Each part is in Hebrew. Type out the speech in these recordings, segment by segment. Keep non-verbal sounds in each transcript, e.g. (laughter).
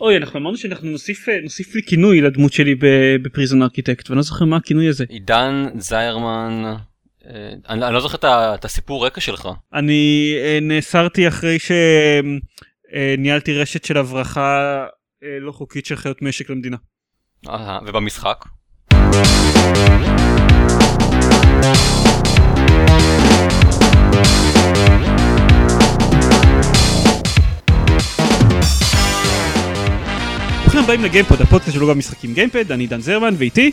אוי אנחנו אמרנו שאנחנו נוסיף אה, נוסיף לי כינוי לדמות שלי בפריזון ארכיטקט ואני לא זוכר מה הכינוי הזה. עידן זיירמן אה, אני, אני לא זוכר את הסיפור רקע שלך. אני אה, נאסרתי אחרי שניהלתי רשת של הברחה לא חוקית של חיות משק למדינה. ובמשחק? ברוכים הבאים לגיימפוד, הפודקאסט שלו גם משחקים גיימפד, אני עידן זרמן ואיתי?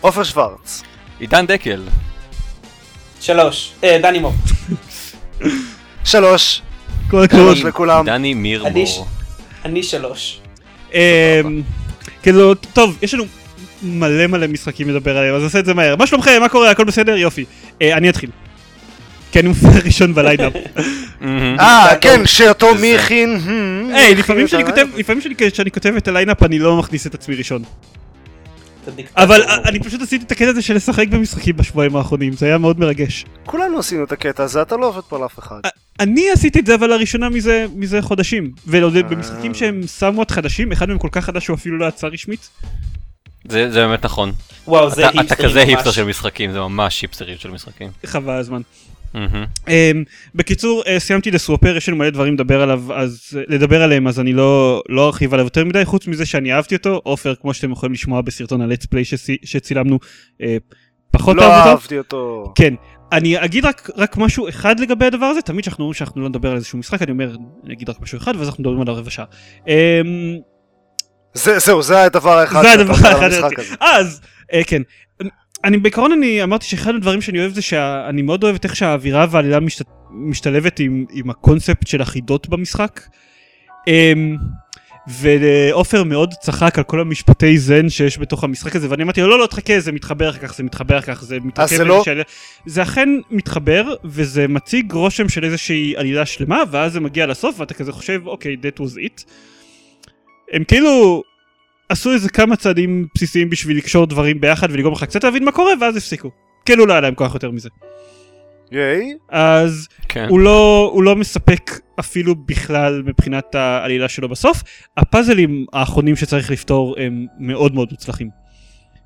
עופר שוורץ. עידן דקל. שלוש, אה, דני מור. שלוש. כל הכבוד. לכולם. דני מירמור אני שלוש. כאילו טוב יש לנו מלא מלא משחקים לדבר עליהם אז נעשה את זה מהר. מה שלומכם? מה קורה? הכל בסדר? יופי. אה, אני אתחיל כי אני מופיע ראשון ב lineup. אה כן שאותו מי הכין. היי לפעמים שאני כותב לפעמים שאני כותב את ה lineup אני לא מכניס את עצמי ראשון. אבל אני פשוט עשיתי את הקטע הזה של לשחק במשחקים בשבועיים האחרונים זה היה מאוד מרגש. כולנו עשינו את הקטע הזה אתה לא עובד פה לאף אחד. אני עשיתי את זה אבל לראשונה מזה מזה חודשים ובמשחקים שהם somewhat חדשים אחד מהם כל כך חדש שהוא אפילו לא יצא רשמית. זה באמת נכון. וואו זה היפסטרי ממש. אתה כזה היפסטר של משחקים זה ממש היפסטרים של משחקים. חבל הזמן. אמ, בקיצור אה, סיימתי לסוופר יש לנו מלא דברים לדבר עליו אז לדבר עליהם אז אני לא לא ארחיב עליו יותר מדי חוץ מזה שאני אהבתי אותו. עופר כמו שאתם יכולים לשמוע בסרטון הלטס פליי שצילמנו אה, פחות לא אהבתי אותו. כן אני אגיד רק רק משהו אחד לגבי הדבר הזה תמיד שאנחנו אומרים שאנחנו לא נדבר על איזשהו משחק אני אומר אני אגיד רק משהו אחד ואז אנחנו מדברים על הרבע שעה. אמ, זה זהו זה הדבר האחד זה הדבר האחד אז אה, כן אני בעיקרון אני אמרתי שאחד הדברים שאני אוהב זה שאני מאוד אוהב את איך שהאווירה והעלילה משת... משתלבת עם, עם הקונספט של החידות במשחק. אמ, ועופר מאוד צחק על כל המשפטי זן שיש בתוך המשחק הזה ואני אמרתי לו לא לא תחכה זה מתחבר כך זה מתחבר כך זה מתרכב זה לא של... זה אכן מתחבר וזה מציג רושם של איזושהי עלילה שלמה ואז זה מגיע לסוף ואתה כזה חושב אוקיי that was it. הם כאילו עשו איזה כמה צעדים בסיסיים בשביל לקשור דברים ביחד ולגרום לך קצת להבין מה קורה ואז הפסיקו. כאילו לא היה להם כוח יותר מזה. ייי. אז כן. הוא, לא, הוא לא מספק אפילו בכלל מבחינת העלילה שלו בסוף. הפאזלים האחרונים שצריך לפתור הם מאוד מאוד מוצלחים.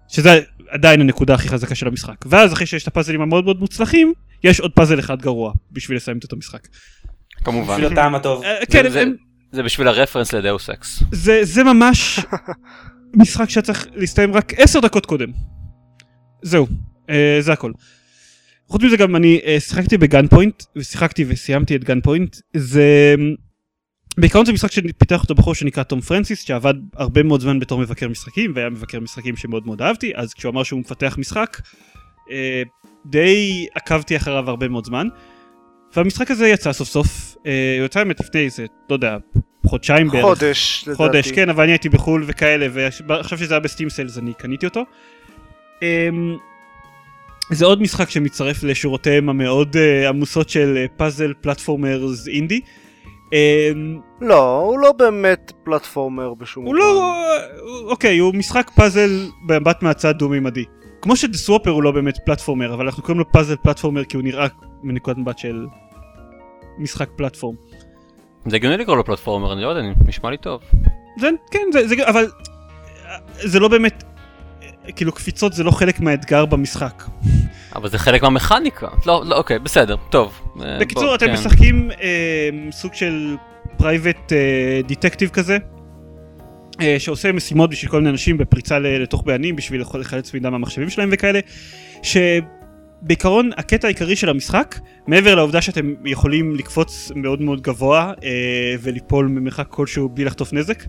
שזה עדיין הנקודה הכי חזקה של המשחק. ואז אחרי שיש את הפאזלים המאוד מאוד מוצלחים, יש עוד פאזל אחד גרוע בשביל לסיים את המשחק. כמובן. בשביל הטעם הטוב. אה, כן, הם, זה בשביל ה reference ל Deus Ex. זה, זה ממש משחק שצריך להסתיים רק 10 דקות קודם. זהו, אה, זה הכל. חוץ מזה גם אני אה, שיחקתי ב Gunpoint ושיחקתי וסיימתי את Gunpoint זה בעיקרון זה משחק שפיתח אותו בחור שנקרא תום פרנסיס שעבד הרבה מאוד זמן בתור מבקר משחקים והיה מבקר משחקים שמאוד מאוד אהבתי אז כשהוא אמר שהוא מפתח משחק אה, די עקבתי אחריו הרבה מאוד זמן. והמשחק הזה יצא סוף סוף, אה, הוא יצא באמת לפני איזה, לא יודע, חודשיים בערך. חודש, לדעתי. חודש, כן, אבל אני הייתי בחו"ל וכאלה, ועכשיו שזה היה בסטים סיילס אני קניתי אותו. אמ, זה עוד משחק שמצטרף לשורותיהם המאוד uh, עמוסות של פאזל פלטפורמרס אינדי. לא, הוא לא באמת פלטפורמר בשום הוא לא, אוקיי, הוא משחק פאזל במבט מהצד דו-מימדי. כמו ש The Swapper הוא לא באמת platformer, אבל אנחנו קוראים לו puzzle platformer כי הוא נראה מנקודת מבט של משחק platform. זה הגיוני לקרוא לו platformer, אני לא יודע, נשמע לי טוב. זה, כן, זה, זה, אבל זה לא באמת, כאילו קפיצות זה לא חלק מהאתגר במשחק. אבל זה חלק מהמכניקה. לא, לא, אוקיי, בסדר, טוב. אה, בקיצור, בוא, אתם כן. משחקים אה, סוג של private אה, detective כזה, שעושה משימות בשביל כל מיני אנשים בפריצה לתוך בענים בשביל לחלץ מידע מהמחשבים שלהם וכאלה, שבעיקרון הקטע העיקרי של המשחק, מעבר לעובדה שאתם יכולים לקפוץ מאוד מאוד גבוה אה, וליפול ממרחק כלשהו בלי לחטוף נזק,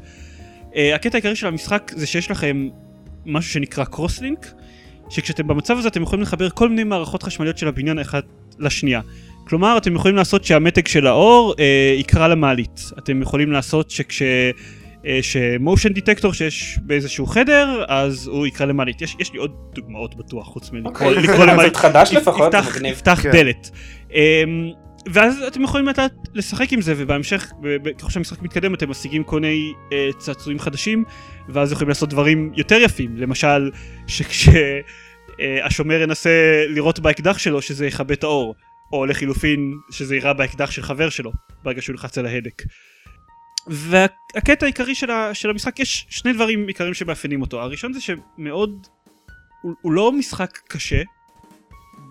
אה, הקטע העיקרי של המשחק זה שיש לכם משהו שנקרא קרוסלינק, שכשאתם במצב הזה אתם יכולים לחבר כל מיני מערכות חשמליות של הבניין אחת לשנייה. כלומר אתם יכולים לעשות שהמתג של האור אה, יקרא למעלית, אתם יכולים לעשות שכש... אה, שמושן דיטקטור שיש באיזשהו חדר אז הוא יקרא למעלית יש, יש לי עוד דוגמאות בטוח חוץ מלקרוא okay. לקרוא למעלית (laughs) חדש לפחות יפתח, יפתח כן. דלת um, ואז אתם יכולים לדעת לשחק עם זה ובהמשך ככל שהמשחק מתקדם אתם משיגים כל מיני uh, צעצועים חדשים ואז יכולים לעשות דברים יותר יפים למשל שכשהשומר uh, ינסה לירות באקדח שלו שזה יכבה את האור או לחילופין שזה יירה באקדח של חבר שלו ברגע שהוא ילחץ על ההדק. והקטע העיקרי של, ה, של המשחק יש שני דברים עיקריים שמאפיינים אותו. הראשון זה שמאוד הוא, הוא לא משחק קשה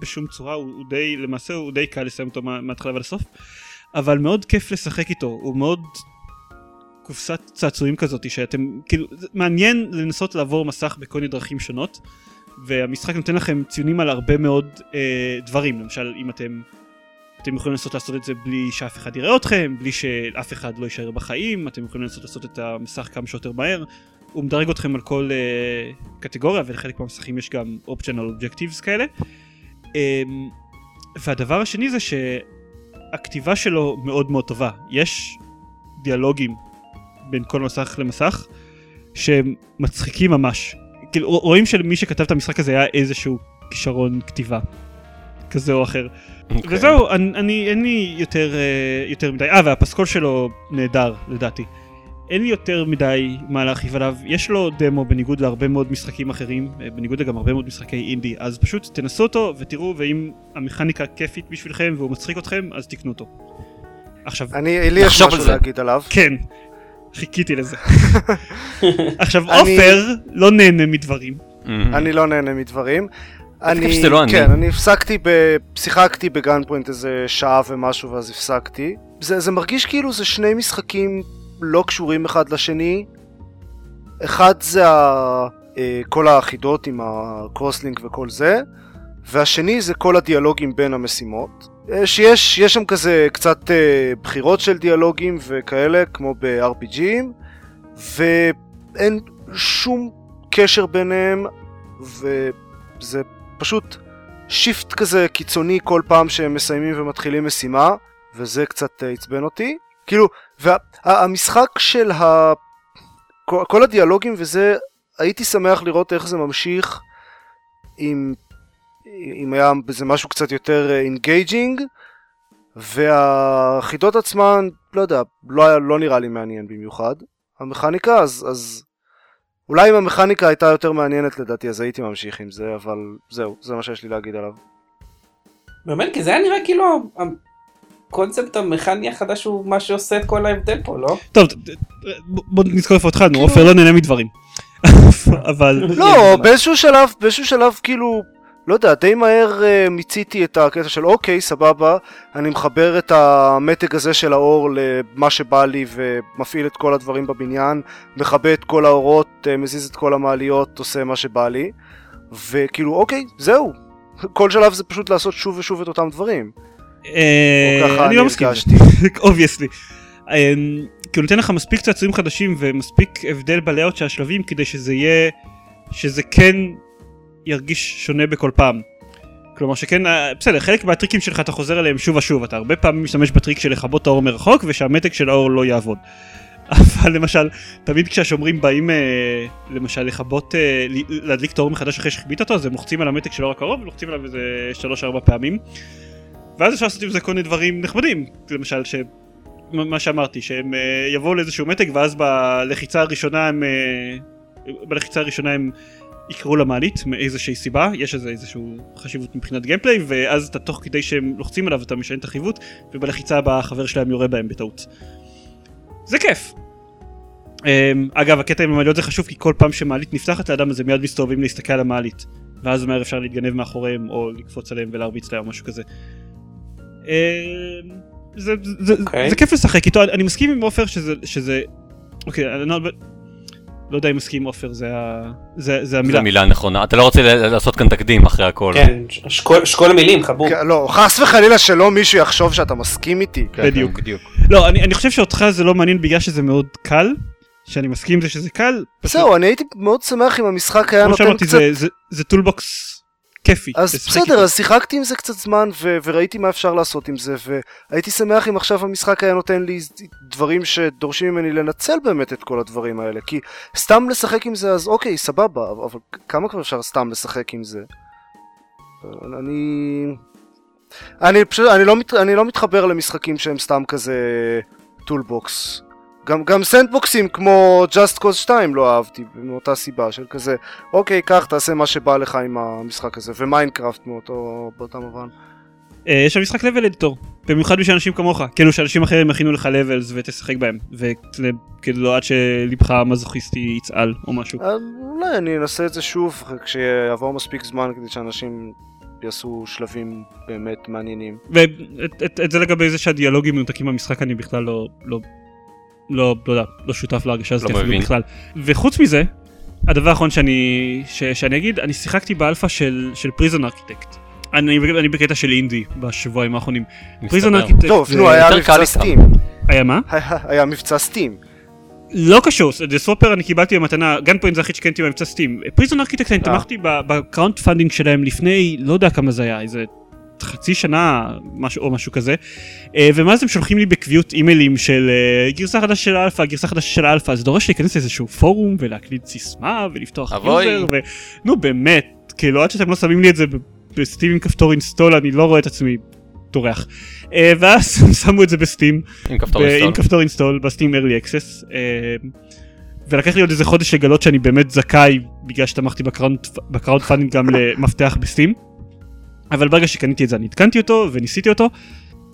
בשום צורה הוא, הוא די למעשה הוא די קל לסיים אותו מה- מההתחלה ועד הסוף אבל מאוד כיף לשחק איתו. הוא מאוד קופסת צעצועים כזאת שאתם כאילו מעניין לנסות לעבור מסך בכל מיני דרכים שונות והמשחק נותן לכם ציונים על הרבה מאוד אה, דברים. למשל אם אתם אתם יכולים לנסות לעשות את זה בלי שאף אחד יראה אתכם בלי שאף אחד לא יישאר בחיים אתם יכולים לנסות לעשות את המסך כמה שיותר מהר. הוא מדרג אתכם על כל אה, קטגוריה ולחלק מהמסכים יש גם optional objectives כאלה. אה, והדבר השני זה שהכתיבה שלו מאוד מאוד טובה. יש דיאלוגים בין כל מסך למסך שהם מצחיקים ממש. כאילו רואים שלמי שכתב את המשחק הזה היה איזשהו כישרון כתיבה כזה או אחר. אוקיי. וזהו, אני, אני, אין לי יותר, אה, יותר מדי, אה והפסקול שלו נהדר לדעתי. אין לי יותר מדי מה להרחיב עליו, יש לו דמו בניגוד להרבה מאוד משחקים אחרים, אה, בניגוד לגם הרבה מאוד משחקי אינדי, אז פשוט תנסו אותו ותראו, ואם המכניקה כיפית בשבילכם והוא מצחיק אתכם, אז תקנו אותו. עכשיו, אני, לי יש משהו זה. להגיד עליו. כן, חיכיתי לזה. (laughs) עכשיו, אני- עופר לא נהנה מדברים. אני לא נהנה מדברים. אני, שזה לא אני. כן, אני הפסקתי, ב... שיחקתי בגן פוינט איזה שעה ומשהו ואז הפסקתי. זה, זה מרגיש כאילו זה שני משחקים לא קשורים אחד לשני. אחד זה ה... אה, כל החידות עם הקרוסלינק וכל זה, והשני זה כל הדיאלוגים בין המשימות. אה, שיש יש שם כזה קצת אה, בחירות של דיאלוגים וכאלה, כמו ב-RPGים, ואין שום קשר ביניהם, וזה פשוט shift כזה קיצוני כל פעם שהם מסיימים ומתחילים משימה, וזה קצת אה, עצבן אותי. כאילו, והמשחק של ה... כל, הדיאלוגים וזה, הייתי שמח לראות איך זה ממשיך אם, אם היה בזה משהו קצת יותר engaging, והחידות עצמן, לא יודע, לא, היה, לא נראה לי מעניין במיוחד. המכניקה, אז, אז אולי אם המכניקה הייתה יותר מעניינת לדעתי, אז הייתי ממשיך עם זה, אבל זהו, זה מה שיש לי להגיד עליו. באמת, כי זה היה נראה כאילו הקונספט המכני החדש הוא מה שעושה את כל ההבדל פה, לא? טוב, בוא בוא נזכור איפה התחלנו, עופר לא נהנה מדברים. (laughs) אבל לא, באיזשהו שלב, באיזשהו שלב כאילו, לא יודע, די מהר uh, מיציתי את הקטע של אוקיי, סבבה, אני מחבר את המתג הזה של האור למה שבא לי ומפעיל את כל הדברים בבניין, מכבה את כל האורות, אה, מזיז את כל המעליות, עושה מה שבא לי, וכאילו אוקיי, זהו. (laughs) כל שלב זה פשוט לעשות שוב ושוב את אותם דברים. אה, אני לא מסכים. obviously. כי הוא נותן לך מספיק צעצועים חדשים ומספיק הבדל ב layout של השלבים כדי שזה יהיה, שזה כן ירגיש שונה בכל פעם. כלומר שכן, אה, בסדר, חלק מהטריקים שלך אתה חוזר אליהם שוב ושוב, אתה הרבה פעמים משתמש בטריק של לכבות את האור מרחוק ושהמתג של האור לא יעבוד. (laughs) אבל למשל, תמיד כשהשומרים באים אה, למשל לכבות, אה, להדליק את האור מחדש אחרי שחיבית אותו, אז הם לוחצים על המתג של האור הקרוב ולוחצים עליו איזה 3-4 פעמים. ואז אפשר לעשות עם זה כל מיני דברים נחמדים, למשל ש... מה שאמרתי, שהם יבואו לאיזשהו מתג ואז בלחיצה הראשונה הם... בלחיצה הראשונה הם יקראו למעלית מאיזושהי סיבה, יש לזה איזושהי חשיבות מבחינת גיימפליי, ואז אתה תוך כדי שהם לוחצים עליו אתה משנה את החיווט, ובלחיצה הבאה החבר שלהם יורה בהם בטעות. זה כיף. אמ, אגב, הקטע עם המעליות זה חשוב כי כל פעם שמעלית נפתחת לאדם אז הם מיד מסתובבים להסתכל על המעלית. ואז מהר אפשר להתגנב מאחוריהם או לקפוץ עליהם ולהרביץ להם או משהו כזה. אמ, זה, זה, אוקיי. זה כיף לשחק איתו, אני, מסכים עם עופר שזה, שזה, אוקיי, אני לא, יודע אם מסכים עופר, זה, ה- זה, זה זו המילה. המילה הנכונה. אתה לא רוצה לעשות כאן תקדים אחרי הכל. כן, שקול- שקול מילים, חבור. כן, לא, חס וחלילה שלא מישהו יחשוב שאתה מסכים איתי. כן, בדיוק. כן, בדיוק. לא, אני, אני חושב שאותך זה לא מעניין בגלל שזה מאוד קל, שאני מסכים עם זה שזה קל. פשוט, זהו, אני הייתי מאוד שמח אם המשחק היה כמו נותן שאמרתי, קצת... זה, זה, זה toolbox כיפי. אז בסדר. אז שיחקתי עם זה קצת זמן ו- וראיתי מה אפשר לעשות עם זה והייתי שמח אם עכשיו המשחק היה נותן לי דברים שדורשים ממני לנצל באמת את כל הדברים האלה כי סתם לשחק עם זה אז אוקיי סבבה אבל כמה כבר אפשר סתם לשחק עם זה? אני... אני פשוט, אני לא, מת, אני לא מתחבר למשחקים שהם סתם כזה toolbox. גם, גם סנדבוקסים כמו Just Cause 2 לא אהבתי, מאותה סיבה של כזה, אוקיי, קח, תעשה מה שבא לך עם המשחק הזה, ומיינקראפט מאותו, באותה מובן. אה, יש שם משחק level editor, במיוחד בשביל אנשים כמוך, כאילו שאנשים אחרים יכינו לך levels ותשחק בהם, וכאילו לא עד שלבך המזוכיסטי יצעל או משהו. אולי אני אנסה את זה שוב כשיעבור מספיק זמן כדי שאנשים יעשו שלבים באמת מעניינים. ואת את, את זה לגבי זה שהדיאלוגים מנותקים במשחק אני בכלל לא, לא, לא, לא יודע, לא שותף להרגשה הזאת לא אפילו מבין. בכלל. וחוץ מזה, הדבר האחרון שאני, ש, שאני אגיד, אני שיחקתי באלפא של, של פריזון ארכיטקט. אני, אני בקטע של אינדי בשבועיים האחרונים. Prison Architect. טוב, זה נו, היה מבצע Steam. היה מה? היה מבצע Steam. לא קשור, זה swapper אני קיבלתי במתנה, Gunpoint זה הכי שקנתי במבצע Steam. Prison Architect אני אה. תמכתי ב crowdfunding שלהם לפני, לא יודע כמה זה היה, איזה חצי שנה משהו, או משהו כזה. אה, ומאז הם שולחים לי בקביעות אימיילים של אה, גרסה חדשה של אלפא, גרסה חדשה של אלפא, זה דורש להיכנס לאיזשהו פורום ולהקליד סיסמה ולפתוח. user, ו... נו באמת, כאילו עד שאתם לא שמים לי את זה ב Steam עם כפתור install אני לא רואה את עצמי טורח. אה, ואז (laughs) הם שמו את זה ב Steam. עם כפתור install. עם כפתור install ב Steam early access ולקח לי עוד איזה חודש לגלות שאני באמת זכאי בגלל שתמכתי ב crowdfunding גם למפתח ב Steam אבל ברגע שקניתי את זה אני התקנתי אותו וניסיתי אותו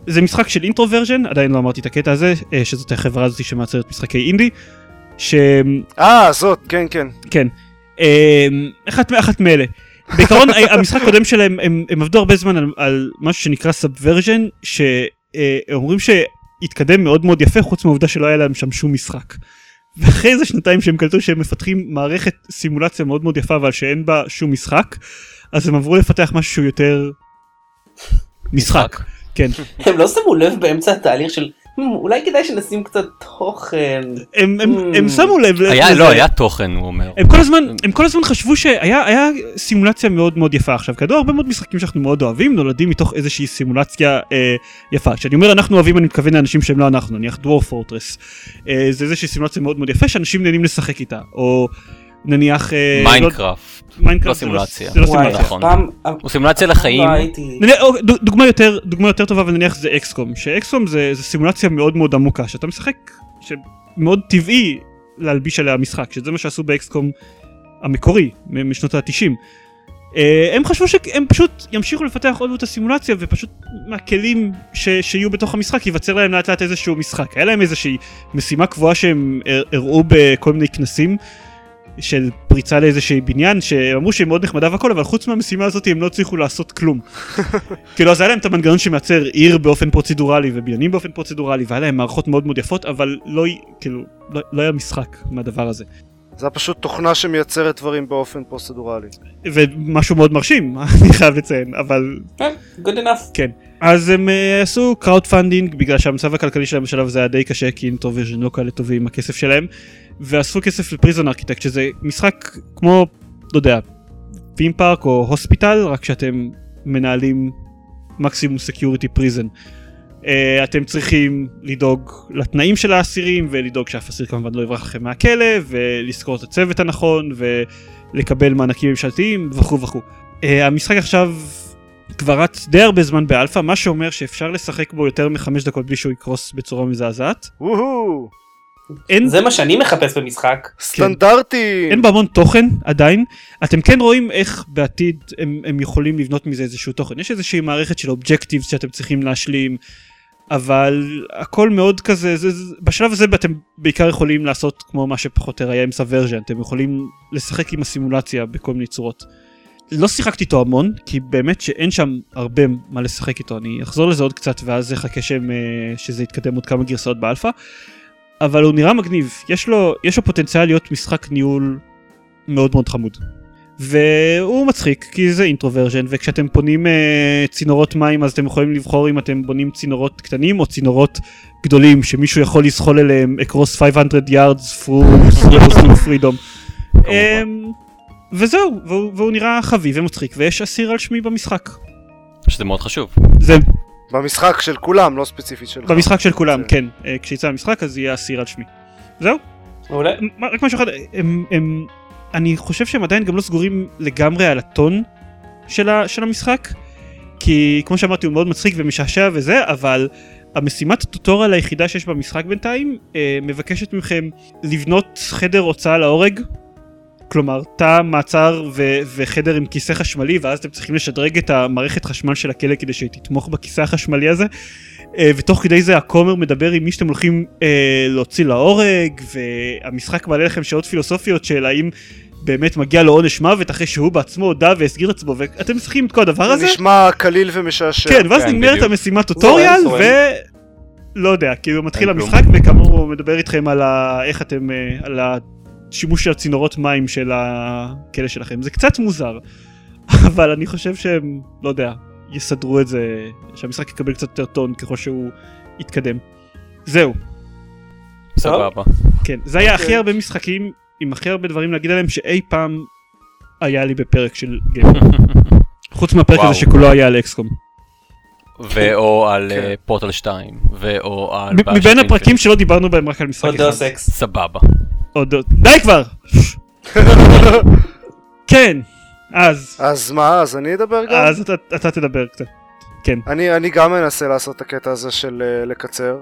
זה משחק של Introversion עדיין לא אמרתי את הקטע הזה אה, שזאת החברה הזאת שמייצרת משחקי אינדי שכן אה, זאת, כן, כן. אה, אחת אחת מאלה. בעיקרון המשחק הקודם שלהם הם, הם עבדו הרבה זמן על, על משהו שנקרא Subversion שאומרים שהתקדם מאוד מאוד יפה חוץ מהעובדה שלא היה להם שם שום משחק. ואחרי איזה שנתיים שהם קלטו שהם מפתחים מערכת סימולציה מאוד מאוד יפה אבל שאין בה שום משחק אז הם עברו לפתח משהו שהוא יותר משחק. כן. הם לא שמו לב באמצע התהליך של "הממ, אולי כדאי שנשים קצת תוכן. הם, הם, אממ. הם שמו לב היה, לזה. לא, היה תוכן, הוא אומר. הם כל הזמן הם כל הזמן חשבו שהיה היה סימולציה מאוד מאוד יפה עכשיו כידוע הרבה מאוד משחקים שאנחנו מאוד אוהבים נולדים מתוך איזושהי סימולציה אה, יפה כשאני אומר אנחנו אוהבים אני מתכוון לאנשים שהם לא אנחנו נניח Dwarf Fortress אה, זה איזושהי סימולציה מאוד מאוד יפה שאנשים נהנים לשחק איתה או נניח אה, לא- Minecraft. Minecraft לא זה סימולציה. זה לא סימולציה. נכון. הוא סימולציה לחיים. לא דוגמה יותר דוגמה יותר טובה ונניח זה אקסקום שאקסקום זה, זה סימולציה מאוד מאוד עמוקה שאתה משחק שמאוד טבעי להלביש עליה משחק שזה מה שעשו באקסקום המקורי משנות ה-90. הם חשבו שהם פשוט ימשיכו לפתח עוד את הסימולציה ופשוט מהכלים ש, שיהיו בתוך המשחק ייווצר להם לאט לאט איזשהו משחק היה להם איזושהי משימה קבועה שהם הר- הראו בכל מיני כנסים של פריצה לאיזשהי בניין שהם אמרו שהיא מאוד נחמדה והכל אבל חוץ מהמשימה הזאת הם לא הצליחו לעשות כלום. (laughs) כאילו אז היה להם את המנגנון שמייצר עיר באופן פרוצדורלי ובניינים באופן פרוצדורלי והיה להם מערכות מאוד מאוד יפות אבל לא כאילו לא, לא היה משחק מהדבר הזה זה פשוט תוכנה שמייצרת דברים באופן פרוצדורלי. ומשהו מאוד מרשים (laughs) אני חייב לציין אבל כן, good enough. כן אז הם אה, עשו crowdfunding בגלל שהמצב הכלכלי שלהם בשלב הזה היה די קשה כי Introversion לא כאלה טובים עם הכסף שלהם ואספו כסף ל Prison Architect שזה משחק כמו לא יודע Theme Park או Hospital רק שאתם מנהלים maximum security prison. אה, אתם צריכים לדאוג לתנאים של האסירים ולדאוג שאף אסיר כמובן לא יברח לכם מהכלא ולשכור את הצוות הנכון ולקבל מענקים ממשלתיים וכו' וכו'. אה, המשחק עכשיו כבר רץ די הרבה זמן באלפא מה שאומר שאפשר לשחק בו יותר מחמש דקות בלי שהוא יקרוס בצורה מזעזעת. אין, זה מה שאני מחפש במשחק. סטנדרטי. אין בה המון תוכן עדיין אתם כן רואים איך בעתיד הם, הם יכולים לבנות מזה איזשהו תוכן יש איזושהי מערכת של אובג'קטיב שאתם צריכים להשלים אבל הכל מאוד כזה זה, זה, בשלב הזה אתם בעיקר יכולים לעשות כמו מה שפחות או יותר היה עם סוורז'ן אתם יכולים לשחק עם הסימולציה בכל מיני צורות. לא שיחקתי איתו המון כי באמת שאין שם הרבה מה לשחק איתו אני אחזור לזה עוד קצת ואז אחכה אה, שזה יתקדם עוד כמה גרסאות באלפא. אבל הוא נראה מגניב יש לו יש לו פוטנציאל להיות משחק ניהול מאוד מאוד חמוד. והוא מצחיק כי זה אינטרוורז'ן וכשאתם פונים אה, צינורות מים אז אתם יכולים לבחור אם אתם בונים צינורות קטנים או צינורות גדולים שמישהו יכול לזחול אליהם across 500 yards through (laughs) freedom. אמ, וזהו והוא, והוא נראה חביב ומצחיק ויש אסיר על שמי במשחק. שזה מאוד חשוב. זה במשחק של כולם, לא ספציפית שלך. במשחק של כולם כן אה, כשיצא המשחק אז יהיה אסיר על שמי. זהו. מה- רק משהו אחד, הם, הם, אני חושב שהם עדיין גם לא סגורים לגמרי על הטון של, ה, של המשחק, כי כמו שאמרתי הוא מאוד מצחיק ומשעשע וזה, אבל המשימת הטוטוריאל היחידה שיש במשחק בינתיים אה, מבקשת מכם לבנות חדר הוצאה להורג כלומר תא מעצר ו- וחדר עם כיסא חשמלי ואז אתם צריכים לשדרג את המערכת חשמל של הכלא כדי שתתמוך בכיסא החשמלי הזה אה, ותוך כדי זה הכומר מדבר עם מי שאתם הולכים אה, להוציא להורג והמשחק מעלה לכם שעות פילוסופיות של האם באמת מגיע לו עונש מוות אחרי שהוא בעצמו הודה והסגיר את עצמו ואתם משחקים את כל הדבר הזה זה נשמע קליל ומשעשע. כן ואז כן, נגמרת. המשימת טוטוריאל לא, ו... לא יודע כאילו מתחיל. המשחק וכאמור הוא מדבר איתכם על ה... איך אתם אה, על השימוש של הצינורות מים של הכלא שלכם זה קצת מוזר (laughs) אבל אני חושב שהם לא יודע יסדרו את זה שהמשחק יקבל קצת יותר טון ככל שהוא יתקדם. זהו סבבה. כן זה היה הכי אוקיי. הרבה משחקים עם הכי הרבה דברים להגיד עליהם שאי פעם היה לי בפרק של גיימר (laughs) חוץ מהפרק וואו. הזה שכולו היה על אקסקום. ואו (laughs) על כן. אה, פורטל 2 ואו על מבין. הפרקים שלא דיברנו בהם רק על משחק עוד אחד. דוס אקס. סבבה. עוד די כבר! (laughs) כן, אז, אז מה, אז אני אדבר גם? אז אתה, אתה תדבר קצת. כן. אני, אני גם מנסה לעשות את הקטע הזה של אה, לקצר,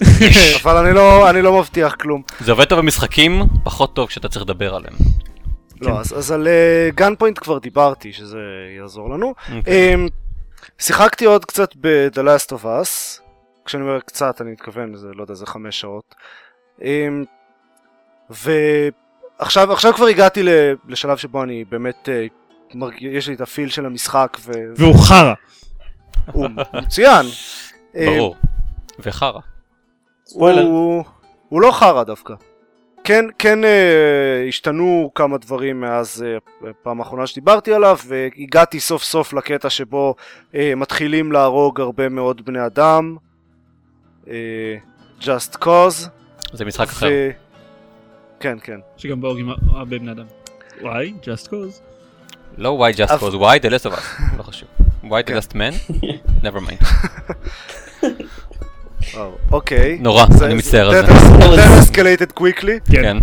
(laughs) אבל אני לא, אני לא מבטיח כלום. זה עובד טוב במשחקים, פחות טוב כשאתה צריך לדבר עליהם. כן. לא, אז, אז על גן פוינט כבר דיברתי, שזה יעזור לנו. אוקיי. Um, שיחקתי עוד קצת ב-The Last of Us, כשאני אומר קצת אני מתכוון, זה לא יודע, זה חמש שעות. Um, ועכשיו עכשיו כבר הגעתי ל- לשלב שבו אני באמת, מרג... יש לי את הפיל של המשחק, ו- והוא חרא. והוא מצוין. אמ, ברור. וחרא. ספוילר. הוא, הוא לא חרא דווקא. כן, כן אה, השתנו כמה דברים מאז אה, פעם האחרונה שדיברתי עליו, והגעתי סוף סוף לקטע שבו אה, מתחילים להרוג הרבה מאוד בני אדם. אה, just cause. זה משחק אחר. ו... כן, כן. שגם בהורגים הרבה בני אדם. וואי, just cause. לא why just cause, why the last of us. לא חשוב. why the כן. last man? (laughs) never mind. (laughs) וואו, אוקיי. נורא, זה- אני מצטער על זה. that escalated quickly. כן. כן.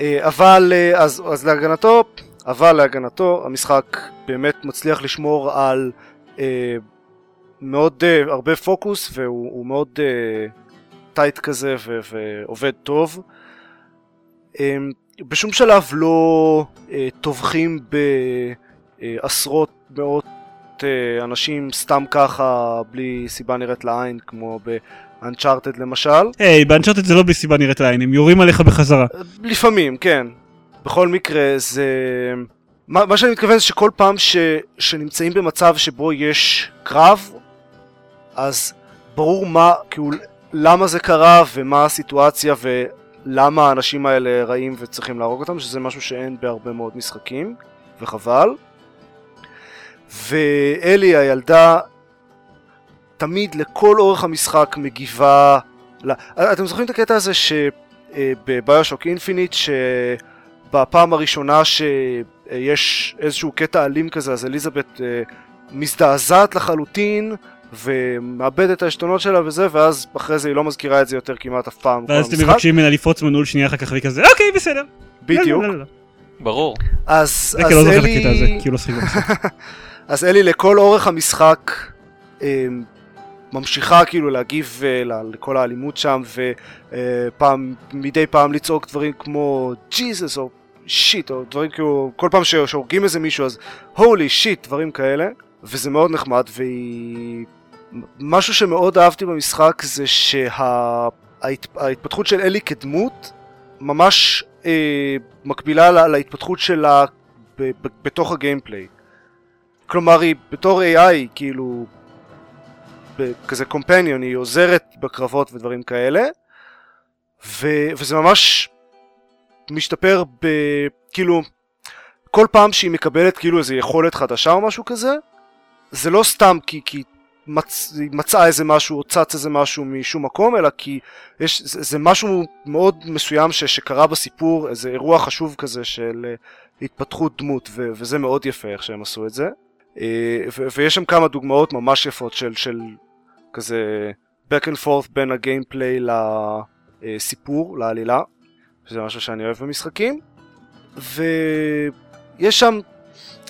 אה, אבל, אה, אז, להגנתו, אבל להגנתו, המשחק באמת מצליח לשמור על אה, מאוד אה, הרבה פוקוס, והוא הוא מאוד אה, טייט כזה ועובד טוב. אה, בשום שלב לא אה, טובחים בעשרות מאות אה, אנשים סתם ככה, בלי סיבה נראית לעין, כמו ב-Uncharted למשל. היי, באנצ'ארטד זה לא בלי סיבה נראית לעין, הם יורים עליך בחזרה. לפעמים, כן. בכל מקרה, זה... מה, מה שאני מתכוון זה שכל פעם ש, שנמצאים במצב שבו יש קרב, אז ברור מה, כאילו, למה זה קרה ומה הסיטואציה ולמה האנשים האלה רעים וצריכים להרוג אותם, שזה משהו שאין בהרבה מאוד משחקים, וחבל. ואלי, הילדה, תמיד לכל אורך המשחק מגיבה... ל... אתם זוכרים את הקטע הזה שבביושוק אינפיניט, שבפעם הראשונה שיש איזשהו קטע אלים כזה, אז אליזבת אה, מזדעזעת לחלוטין ומאבדת את העשתונות שלה וזה, ואז אחרי זה היא לא מזכירה את זה יותר כמעט אף פעם. ואז אתם. מבקשים ממנה לפרוץ מנעול שנייה אחר כך והיא כזה, אוקיי, בסדר. בדיוק. לא, לא, לא. ברור. אז, זה אז כי לא זוכר את אלי... הקטע הזה, כי הוא לא במשחק. (laughs) אז אלי לכל אורך המשחק אה, ממשיכה כאילו להגיב אה, לכל האלימות שם ופעם, מדי פעם לצעוק דברים כמו ג'יזוס או שיט או דברים כאילו כל פעם שהורגים איזה מישהו אז הולי שיט דברים כאלה וזה מאוד נחמד והיא משהו שמאוד אהבתי במשחק זה שההתפתחות של אלי כדמות ממש אה, מקבילה לה- להתפתחות שלה ב- ב- בתוך הגיימפליי כלומר היא בתור AI כאילו כזה קומפניון היא עוזרת בקרבות ודברים כאלה ו, וזה ממש משתפר ב... כאילו כל פעם שהיא מקבלת כאילו איזו יכולת חדשה או משהו כזה זה לא סתם כי, כי מצ... היא מצאה איזה משהו או צץ איזה משהו משום מקום אלא כי יש, זה, זה משהו מאוד מסוים ש, שקרה בסיפור איזה אירוע חשוב כזה של אה, התפתחות דמות ו, וזה מאוד יפה איך שהם עשו את זה ויש שם כמה דוגמאות ממש יפות של, של כזה back and forth בין הגיימפליי לסיפור, לעלילה, שזה משהו שאני אוהב במשחקים, ויש שם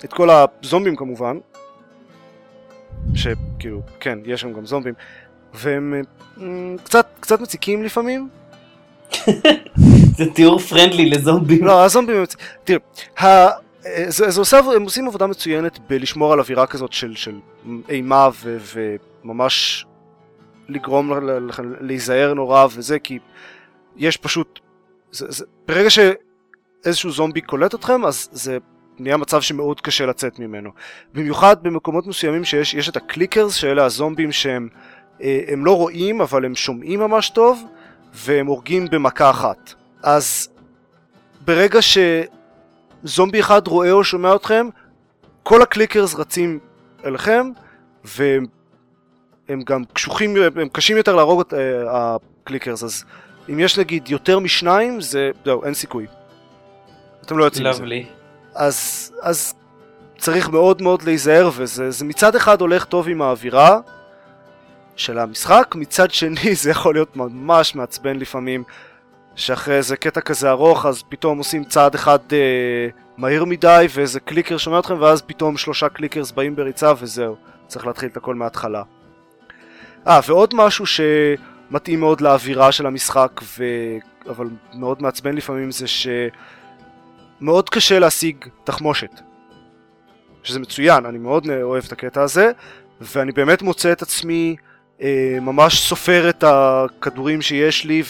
את כל הזומבים כמובן, שכאילו, כן, יש שם גם זומבים, והם אה, קצת, קצת מציקים לפעמים. (laughs) זה תיאור פרנדלי לזומבים. לא, הזומבים הם... תראה, זה, זה עושה, הם עושים עבודה מצוינת בלשמור על אווירה כזאת של, של אימה ו, וממש לגרום לכם להיזהר נורא וזה, כי יש פשוט... זה, זה, ברגע שאיזשהו זומבי קולט אתכם, אז זה נהיה מצב שמאוד קשה לצאת ממנו. במיוחד במקומות מסוימים שיש יש את הקליקרס, שאלה הזומבים שהם אה, הם לא רואים, אבל הם שומעים ממש טוב, והם הורגים במכה אחת. אז ברגע שזומבי אחד רואה או שומע אתכם, כל ה clickers רצים אליכם, והם הם גם קשוחים, הם קשים יותר להרוג את אה, ה clickers, אז אם יש נגיד יותר משניים, זה, זהו, אין סיכוי. אתם לא יוצאים מזה. אז, אז צריך מאוד מאוד להיזהר וזה זה מצד אחד הולך טוב עם האווירה של המשחק, מצד שני (laughs) זה יכול להיות ממש מעצבן לפעמים שאחרי איזה קטע כזה ארוך אז פתאום עושים צעד אחד אה, מהיר מדי ואיזה clicker שומע אתכם ואז פתאום שלושה clickers באים בריצה וזהו, צריך להתחיל את הכל מההתחלה. אה, ועוד משהו שמתאים מאוד לאווירה של המשחק ו... אבל מאוד מעצבן לפעמים זה ש... מאוד קשה להשיג תחמושת. שזה מצוין, אני מאוד אוהב את הקטע הזה, ואני באמת מוצא את עצמי אה, ממש סופר את הכדורים שיש לי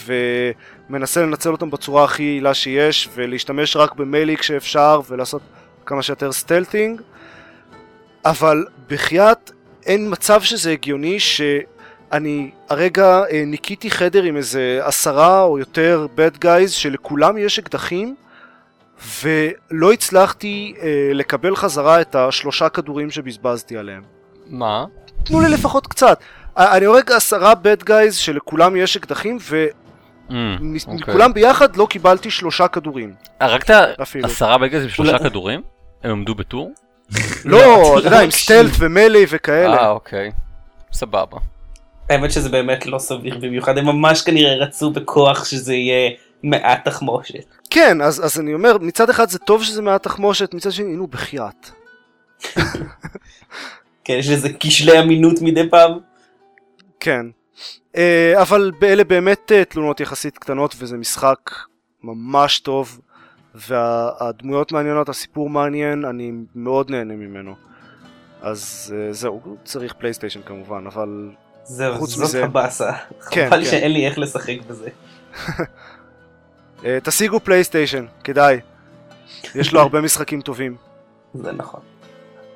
ומנסה לנצל אותם בצורה הכי יעילה שיש ולהשתמש רק ב melee כשאפשר ולעשות כמה שיותר stealthing אבל בחייאת אין מצב שזה הגיוני שאני הרגע אה, ניקיתי חדר עם איזה עשרה או יותר bad guys שלכולם יש אקדחים ולא הצלחתי אה, לקבל חזרה את השלושה כדורים שבזבזתי עליהם. מה? תנו לי לפחות קצת. אני הורג עשרה bad guys שלכולם יש אקדחים Mm, אוקיי. ומכולם ביחד לא קיבלתי שלושה כדורים הרגת אפילו. עשרה בגז עם שלושה אולי- כדורים? הם עמדו בטור? לא, אתה יודע, עם. סטלט ומלי אה, וכאלה. אוקיי. סבבה. האמת שזה באמת לא סביר במיוחד, הם ממש כנראה רצו בכוח שזה יהיה מעט תחמושת. כן, אז אז אני אומר, מצד אחד זה טוב שזה מעט תחמושת, מצד שני, נו, בחייאת. (laughs) כן, יש איזה כשלי אמינות מדי פעם. כן. אה, אבל אלה באמת אה, תלונות יחסית קטנות וזה משחק ממש טוב והדמויות מעניינות, הסיפור מעניין, אני מאוד נהנה ממנו. אז אה, זהו, צריך פלייסטיישן כמובן, אבל זהו, חוץ זאת מזה- הבאסה. כן, חבל כן. שאין לי איך לשחק בזה. (laughs) תשיגו פלייסטיישן, כדאי. יש לו (laughs) הרבה משחקים טובים. זה נכון.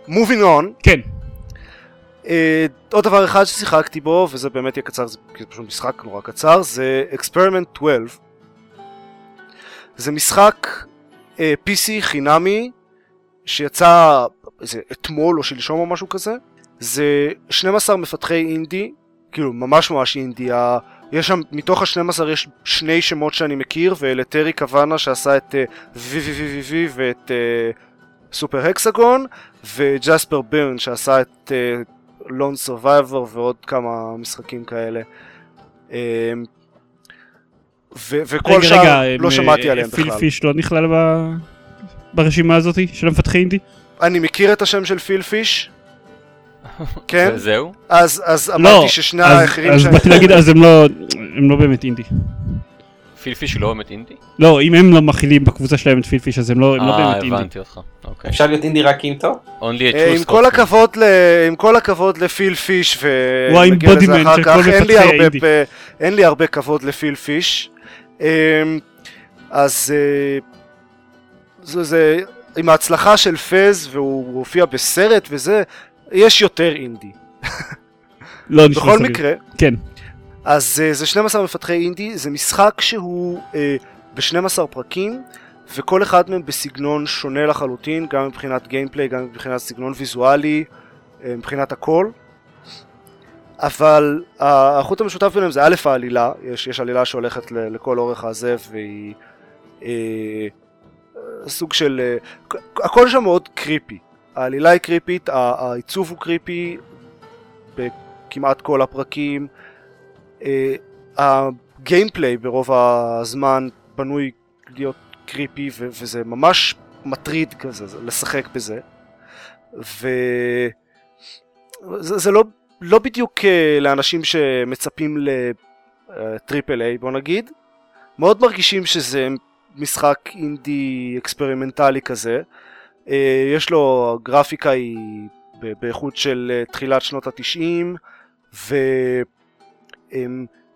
Moving on, כן. אה, עוד דבר אחד ששיחקתי בו, וזה באמת יהיה קצר, זה פשוט משחק נורא קצר, זה Experiment 12. זה משחק אה, PC חינמי שיצא איזה אתמול או שלשום או משהו כזה. זה 12 מפתחי אינדי, כאילו ממש ממש אינדי. יש שם, מתוך ה-12 יש שני שמות שאני מכיר, ואלה טרי קוואנה שעשה את VVVVV ואת Super Hexagon, וג'ספר ביירן שעשה את Lone Survivor ועוד כמה משחקים כאלה. אמ, ו- וכל רגע, שאר רגע, לא הם, שמעתי אה, עליהם פיל בכלל. פיש לא נכלל ב- ברשימה הזאתי של המפתחי אינדי? אני מכיר את השם של פיל פיש, (laughs) כן? זה- זהו? אז, אז לא, אמרתי ששני האחרים אז באתי להגיד, אז הם לא הם לא באמת אינדי. פילפיש הוא לא באמת אינדי? לא, אם הם לא מכילים בקבוצה שלהם את פילפיש אז הם לא הם לא אה, באמת אינדי. הבנתי אותך. אוקיי. אפשר להיות אינדי רק עם טוב? אה, עם כל. הכבוד ל... עם כל הכבוד לפיל פיש הוא ונגיע לזה האימבודימנט אחר של כך, כל אין לי מפתחי הרבה האינדי. אין לי הרבה כבוד לפיל פיש. אמ, אז אה, זה, זה עם ההצלחה של פז והוא הופיע בסרט וזה, יש יותר אינדי. לא נשמע בכל סביר. מקרה, כן. אז אה, זה 12 מפתחי אינדי, זה משחק שהוא אה, ב-12 פרקים, וכל אחד מהם בסגנון שונה לחלוטין, גם מבחינת גיימפליי, גם מבחינת סגנון ויזואלי, אה, מבחינת הכל. אבל החוט המשותף ביניהם זה א' העלילה, יש, יש עלילה שהולכת לכל אורך הזה והיא אה, סוג של... אה, הכל שם מאוד קריפי. העלילה היא קריפית, העיצוב הוא קריפי בכמעט כל הפרקים. אה, הגיימפליי ברוב הזמן בנוי להיות קריפי ו- וזה ממש מטריד כזה זה- לשחק בזה. וזה זה לא, לא בדיוק אה, לאנשים שמצפים לטריפל איי בוא נגיד. מאוד מרגישים שזה משחק אינדי אקספרימנטלי כזה. אה, יש לו, הגרפיקה היא באיכות של אה, תחילת שנות התשעים,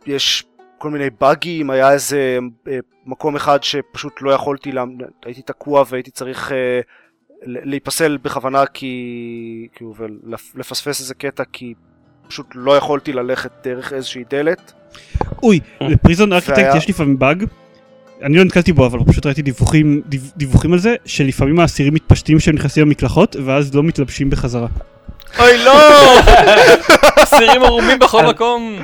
ויש כל מיני באגים, היה איזה אה, מקום אחד שפשוט לא יכולתי, לה... הייתי תקוע והייתי צריך אה, להיפסל בכוונה כי, כאילו, ולפספס איזה קטע כי פשוט לא יכולתי ללכת דרך איזושהי דלת. אוי, לפריזון ארכיטקט והיה- יש לפעמים באג. אני לא נתקלתי בו אבל פשוט ראיתי דיווחים דיו- דיווחים על זה שלפעמים האסירים מתפשטים כשהם נכנסים למקלחות ואז לא מתלבשים בחזרה. אוי לא! (laughs) אסירים ערומים בכל מקום.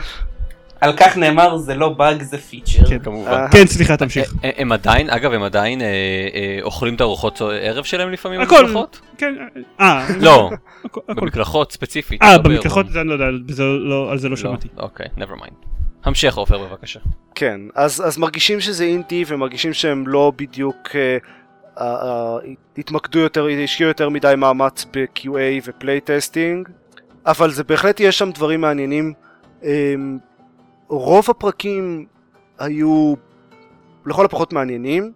על כך נאמר זה לא באג זה פיצ'ר. כן. כמובן. אה, כן סליחה תמשיך. אה, הם עדיין, אגב, הם עדיין אה, אה, אוכלים את ארוחות ערב שלהם לפעמים הכל. במקלחות? כן. אה. לא. במקלחות ספציפית. אה לא במקלחות. זה אני לא יודע לא- על זה לא שמעתי. אוקיי, never mind. המשך עופר בבקשה. כן, אז, אז מרגישים שזה אינדי ומרגישים שהם לא בדיוק אה, אה, אה, התמקדו יותר, השקיעו יותר מדי מאמץ ב-QA ו playtesting, אבל זה בהחלט יש שם דברים מעניינים. אה, רוב הפרקים היו לכל הפחות מעניינים.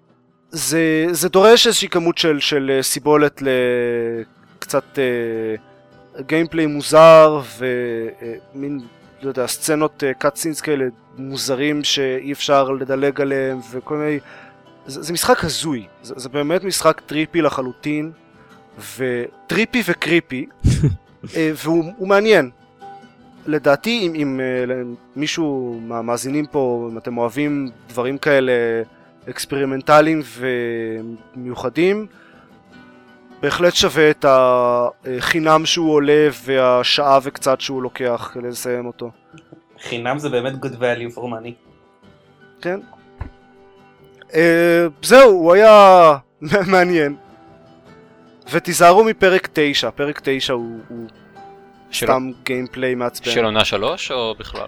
זה, זה דורש איזושהי כמות של, של אה, סיבולת לקצת אה, gameplay מוזר ומין, לא יודע, סצנות cutscenes כאלה מוזרים שאי אפשר לדלג עליהם וכל מיני... זה, זה משחק הזוי, זה, זה באמת משחק trippy לחלוטין, ו trippy ו creepy, (laughs) אה, והוא הוא מעניין. לדעתי אם, אם אה, מישהו מהמאזינים פה, אם אתם אוהבים דברים כאלה אקספרימנטליים ומיוחדים, בהחלט שווה את החינם שהוא עולה והשעה וקצת שהוא לוקח לסיים אותו. חינם זה באמת good value for money. כן. אה, זהו, הוא היה (laughs) מעניין. ותיזהרו מפרק 9, פרק 9 הוא, הוא סתם גיימפליי מעצבן. של עונה שלוש או בכלל?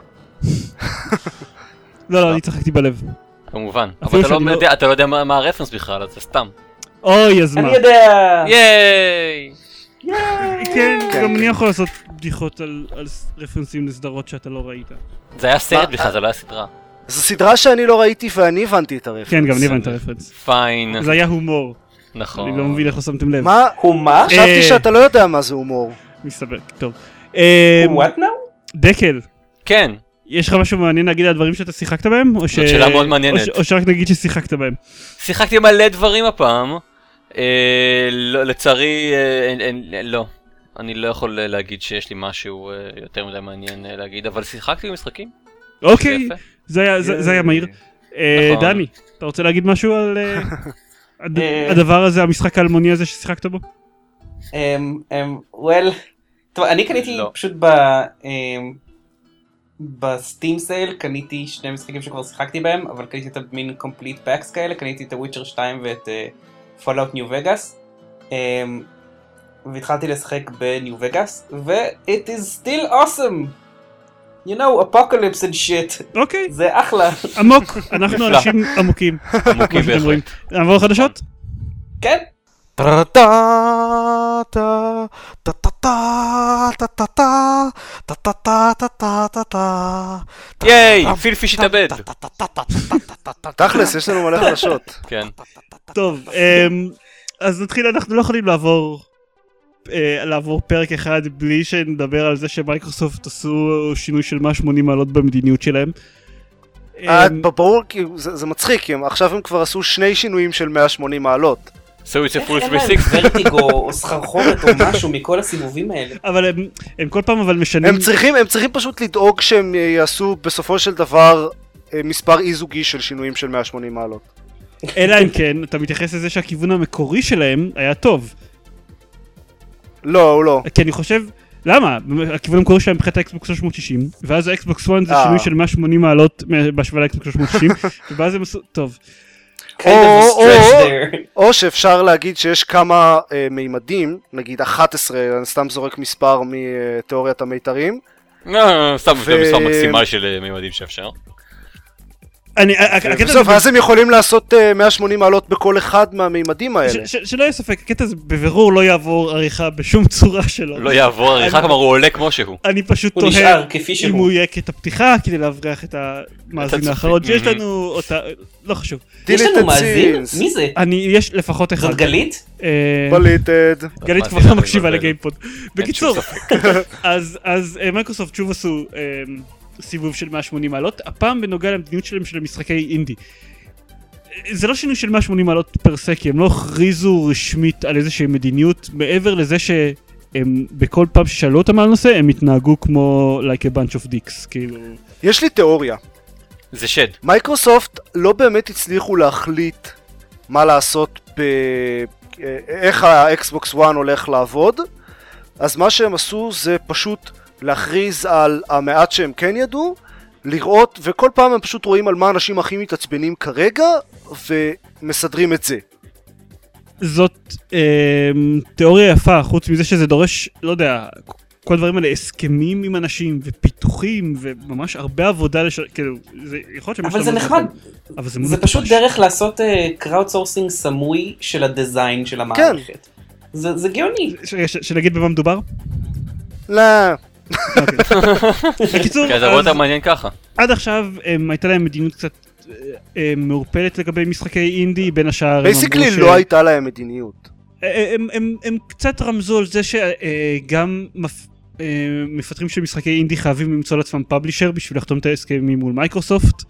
לא לא אני צחקתי בלב. כמובן. אבל אתה לא לא- יודע- אתה לא יודע מה מה הרפרנס בכלל, אז זה סתם. אוי אז מה. אני יודע! ייי! כן כן, גם כן. אני יכול לעשות בדיחות על על רפרנסים לסדרות שאתה לא ראית. זה היה סרט מה? בכלל, זה לא היה סדרה. זו סדרה שאני לא ראיתי ואני הבנתי את הרפרנס. כן גם אני הבנתי את הרפרנס. פיין. זה היה הומור. נכון. אני לא מבין איך לא שמתם לב. מה? הוא מה? חשבתי אה. שאתה לא יודע מה זה הומור. מסתבר. טוב. אה, הוא what now? דקל. כן. יש לך משהו מעניין להגיד על הדברים שאתה שיחקת בהם? או ש... זאת שאלה מאוד מעניינת. או ש- או שרק נגיד ששיחקת בהם. שיחקתי מלא דברים הפעם. אה, לא- לצערי, אה, אין- אין- לא. אני לא יכול אה, להגיד שיש לי משהו אה, יותר מדי מעניין אה, להגיד, אבל שיחקתי במשחקים. אוקיי. זה היה- זה זה היה מהיר. אה, נכון. דני, אתה רוצה להגיד משהו על אה, (laughs) הד- אה. הדבר הזה, המשחק האלמוני הזה ששיחקת בו? אמ, אמ, well, טוב, אני קניתי לא. פשוט ב... אמ, ב Steam sale קניתי שני משחקים שכבר שיחקתי בהם, אבל קניתי את המין complete packs כאלה, קניתי את ה Witcher 2 ואת Fallout New Vegas. והתחלתי לשחק ב New Vegas, ו-it is still awesome! You know, apocalypse and shit, אוקיי, זה אחלה. עמוק, אנחנו. אנשים עמוקים. עמוקים בהחלט. נעבור לחדשות? כן, ייי! פיל פיש התאבד! תכלס, יש לנו מלא חדשות. כן. טוב, אז נתחיל, אנחנו לא יכולים לעבור לעבור פרק אחד בלי שנדבר על זה שמייקרוסופט עשו שינוי של 180 מעלות במדיניות שלהם. ברור, זה מצחיק, עכשיו הם כבר עשו שני שינויים של 180 מעלות. So it's a איך full אין להם 360. ורטיגו או סחרחורת או משהו מכל הסיבובים האלה. אבל הם, הם כל פעם אבל משנים, הם צריכים, הם צריכים פשוט לדאוג שהם אה, יעשו בסופו של דבר אה, מספר אי זוגי של שינויים של 180 מעלות. אלא אם כן אתה מתייחס לזה שהכיוון המקורי שלהם היה טוב. לא, הוא לא. כי אני חושב, למה? הכיוון המקורי שלהם מבחינת האקסבוקס 360, ואז האקסבוקס 1 זה אה. שינוי של 180 מעלות בהשוואה לאקסבוקס 360, (laughs) ואז הם עשו, טוב. Kind of a או- stretch או- there. או שאפשר להגיד שיש כמה אה, מימדים, נגיד 11, אני סתם זורק מספר מתיאוריית המיתרים, לא, סתם זה מספר מקסימלי של אה, מימדים שאפשר. אני, הקטע בסוף, אז הם יכולים לעשות אה, 180 מעלות בכל אחד מהמימדים האלה. שלא יהיה ספק, הקטע הזה בבירור לא יעבור עריכה בשום צורה שלו. לא יעבור עריכה, כלומר הוא עולה כמו שהוא. אני פשוט תוהה אם. הוא יהיה קטע פתיחה כדי להבריח את המאזין. האחרון שיש. לנו אותה, לא חשוב. יש לנו מאזין? מי זה? אני, יש לפחות אחד. זאת גלית? אה, בליטד. גלית כבר לא מקשיבה מבלבל. לגיימפוד. בקיצור, (laughs) אז אז אה, מייקרוסופט שוב עשו אה, סיבוב של 180 מעלות, הפעם בנוגע למדיניות שלהם של משחקי אינדי. זה לא שינוי של 180 מעלות per se, כי הם לא הכריזו רשמית על איזושהי מדיניות, מעבר לזה שהם בכל פעם ששאלו אותם על הנושא, הם התנהגו כמו like a bunch of dicks, כאילו... יש לי תיאוריה. זה שד. מייקרוסופט לא באמת הצליחו להחליט מה לעשות ב... אה, איך האקסבוקס 1 הולך לעבוד, אז מה שהם עשו זה פשוט להכריז על המעט שהם כן ידעו, לראות, וכל פעם הם פשוט רואים על מה האנשים הכי מתעצבנים כרגע, ומסדרים את זה. זאת אה, תיאוריה יפה, חוץ מזה שזה דורש, לא יודע, כל הדברים האלה, הסכמים עם אנשים, ופיתוחים, וממש הרבה עבודה, לש... כאילו, זה יכול להיות שמה אבל זה נחמד. נכון, אבל זה, זה. פשוט דרך לעשות crowdsourcing סמוי של ה design של המערכת. זה זה גאוני. ש... ש... שנגיד במה מדובר? לא. בקיצור, כי זה הרבה אז יותר מעניין ככה. עד עכשיו הם, הייתה להם מדיניות קצת אה, אה, מעורפלת לגבי משחקי אינדי, בין השאר basically לא הייתה להם מדיניות. אה, הם, הם, קצת רמזו על זה שגם. אה, מפתחים של משחקי אינדי חייבים למצוא לעצמם publisher בשביל לחתום את ההסכמים מול מייקרוסופט.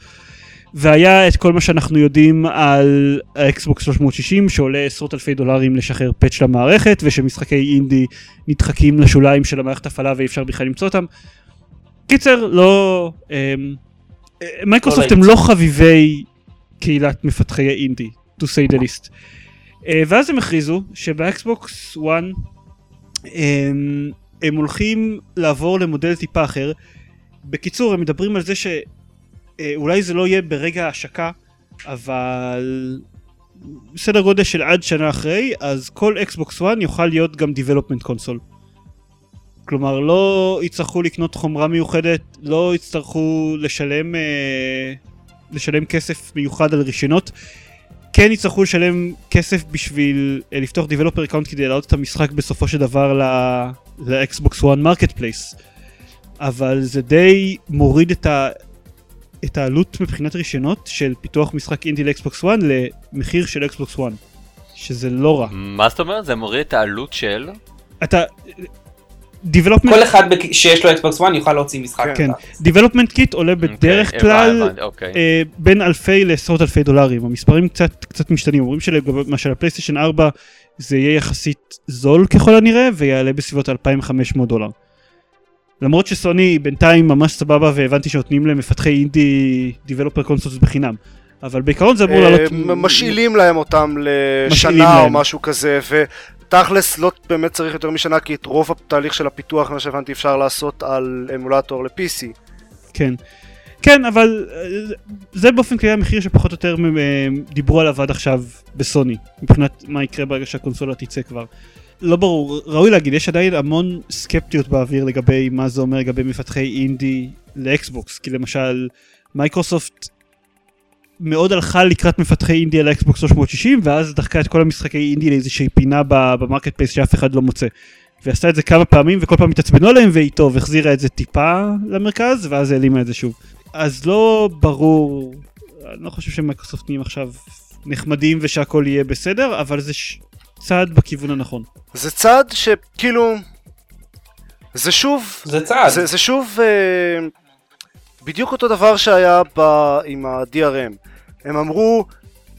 והיה את כל מה שאנחנו יודעים על האקסבוקס 360 שעולה עשרות אלפי דולרים לשחרר patch למערכת ושמשחקי אינדי נדחקים לשוליים של המערכת הפעלה ואי אפשר בכלל למצוא אותם. קיצר לא אה, אה, מייקרוסופט הם להיט. לא חביבי קהילת מפתחי האינדי to say the least. אה, ואז הם הכריזו שבאקסבוקס 1 הם, הם הולכים לעבור למודל טיפה אחר. בקיצור הם מדברים על זה שאולי זה לא יהיה ברגע ההשקה אבל סדר גודל של עד שנה אחרי אז כל אקסבוקס 1 יוכל להיות גם development console. כלומר לא יצטרכו לקנות חומרה מיוחדת לא יצטרכו לשלם אה, לשלם כסף מיוחד על רישיונות כן יצטרכו לשלם כסף בשביל אה, לפתוח Developer Account כדי להעלות את המשחק בסופו של דבר ל-Xbox One Marketplace. אבל זה די מוריד את, ה, את העלות מבחינת רישיונות של פיתוח משחק אינדי ל-Xbox One למחיר של Xbox One. שזה לא רע. מה זאת אומרת? זה מוריד את העלות של... אתה... Development, כל אחד בק- שיש לו אקסבוקס 1 יוכל להוציא משחק. כן. כן, Development Kit עולה בדרך אוקיי, כלל הבנתי, אוקיי. אה, בין אלפי לעשרות אלפי דולרים המספרים קצת קצת משתנים אומרים שלמה של הפלייסטיישן 4 זה יהיה יחסית זול ככל הנראה ויעלה בסביבות 2500 דולר. למרות שסוני בינתיים ממש סבבה והבנתי שנותנים למפתחי אינדי developer consoles בחינם אבל בעיקרון זה אמור אה, לעלות משאילים להם אותם לשנה או להם. משהו כזה, ותכלס לא באמת צריך יותר משנה, כי את רוב התהליך של הפיתוח, מה שהבנתי, אפשר לעשות על אמולטור ל-PC. כן. כן, אבל אה, זה באופן כללי המחיר שפחות או יותר אה, דיברו עליו עד עכשיו בסוני, מבחינת מה יקרה ברגע שהקונסולה תצא כבר. לא ברור, ראוי להגיד, יש עדיין המון סקפטיות באוויר לגבי מה זה אומר לגבי מפתחי אינדי לאקסבוקס, כי למשל מייקרוסופט מאוד הלכה לקראת מפתחי אינדי על האקסבוקס 360 ואז דחקה את כל המשחקי אינדי לאיזושהי פינה ב marketplace שאף אחד לא מוצא. ועשתה את זה כמה פעמים וכל פעם התעצבנו עליהם והיא טוב החזירה את זה טיפה למרכז ואז העלימה את זה שוב. אז לא ברור, אני לא חושב שמייקרוסופט נהיים עכשיו נחמדים ושהכל יהיה בסדר אבל זה ש... צעד בכיוון הנכון. זה צעד שכאילו... זה שוב... זה צעד. זה, זה שוב אה, בדיוק אותו דבר שהיה ב, עם ה-DRM. הם אמרו,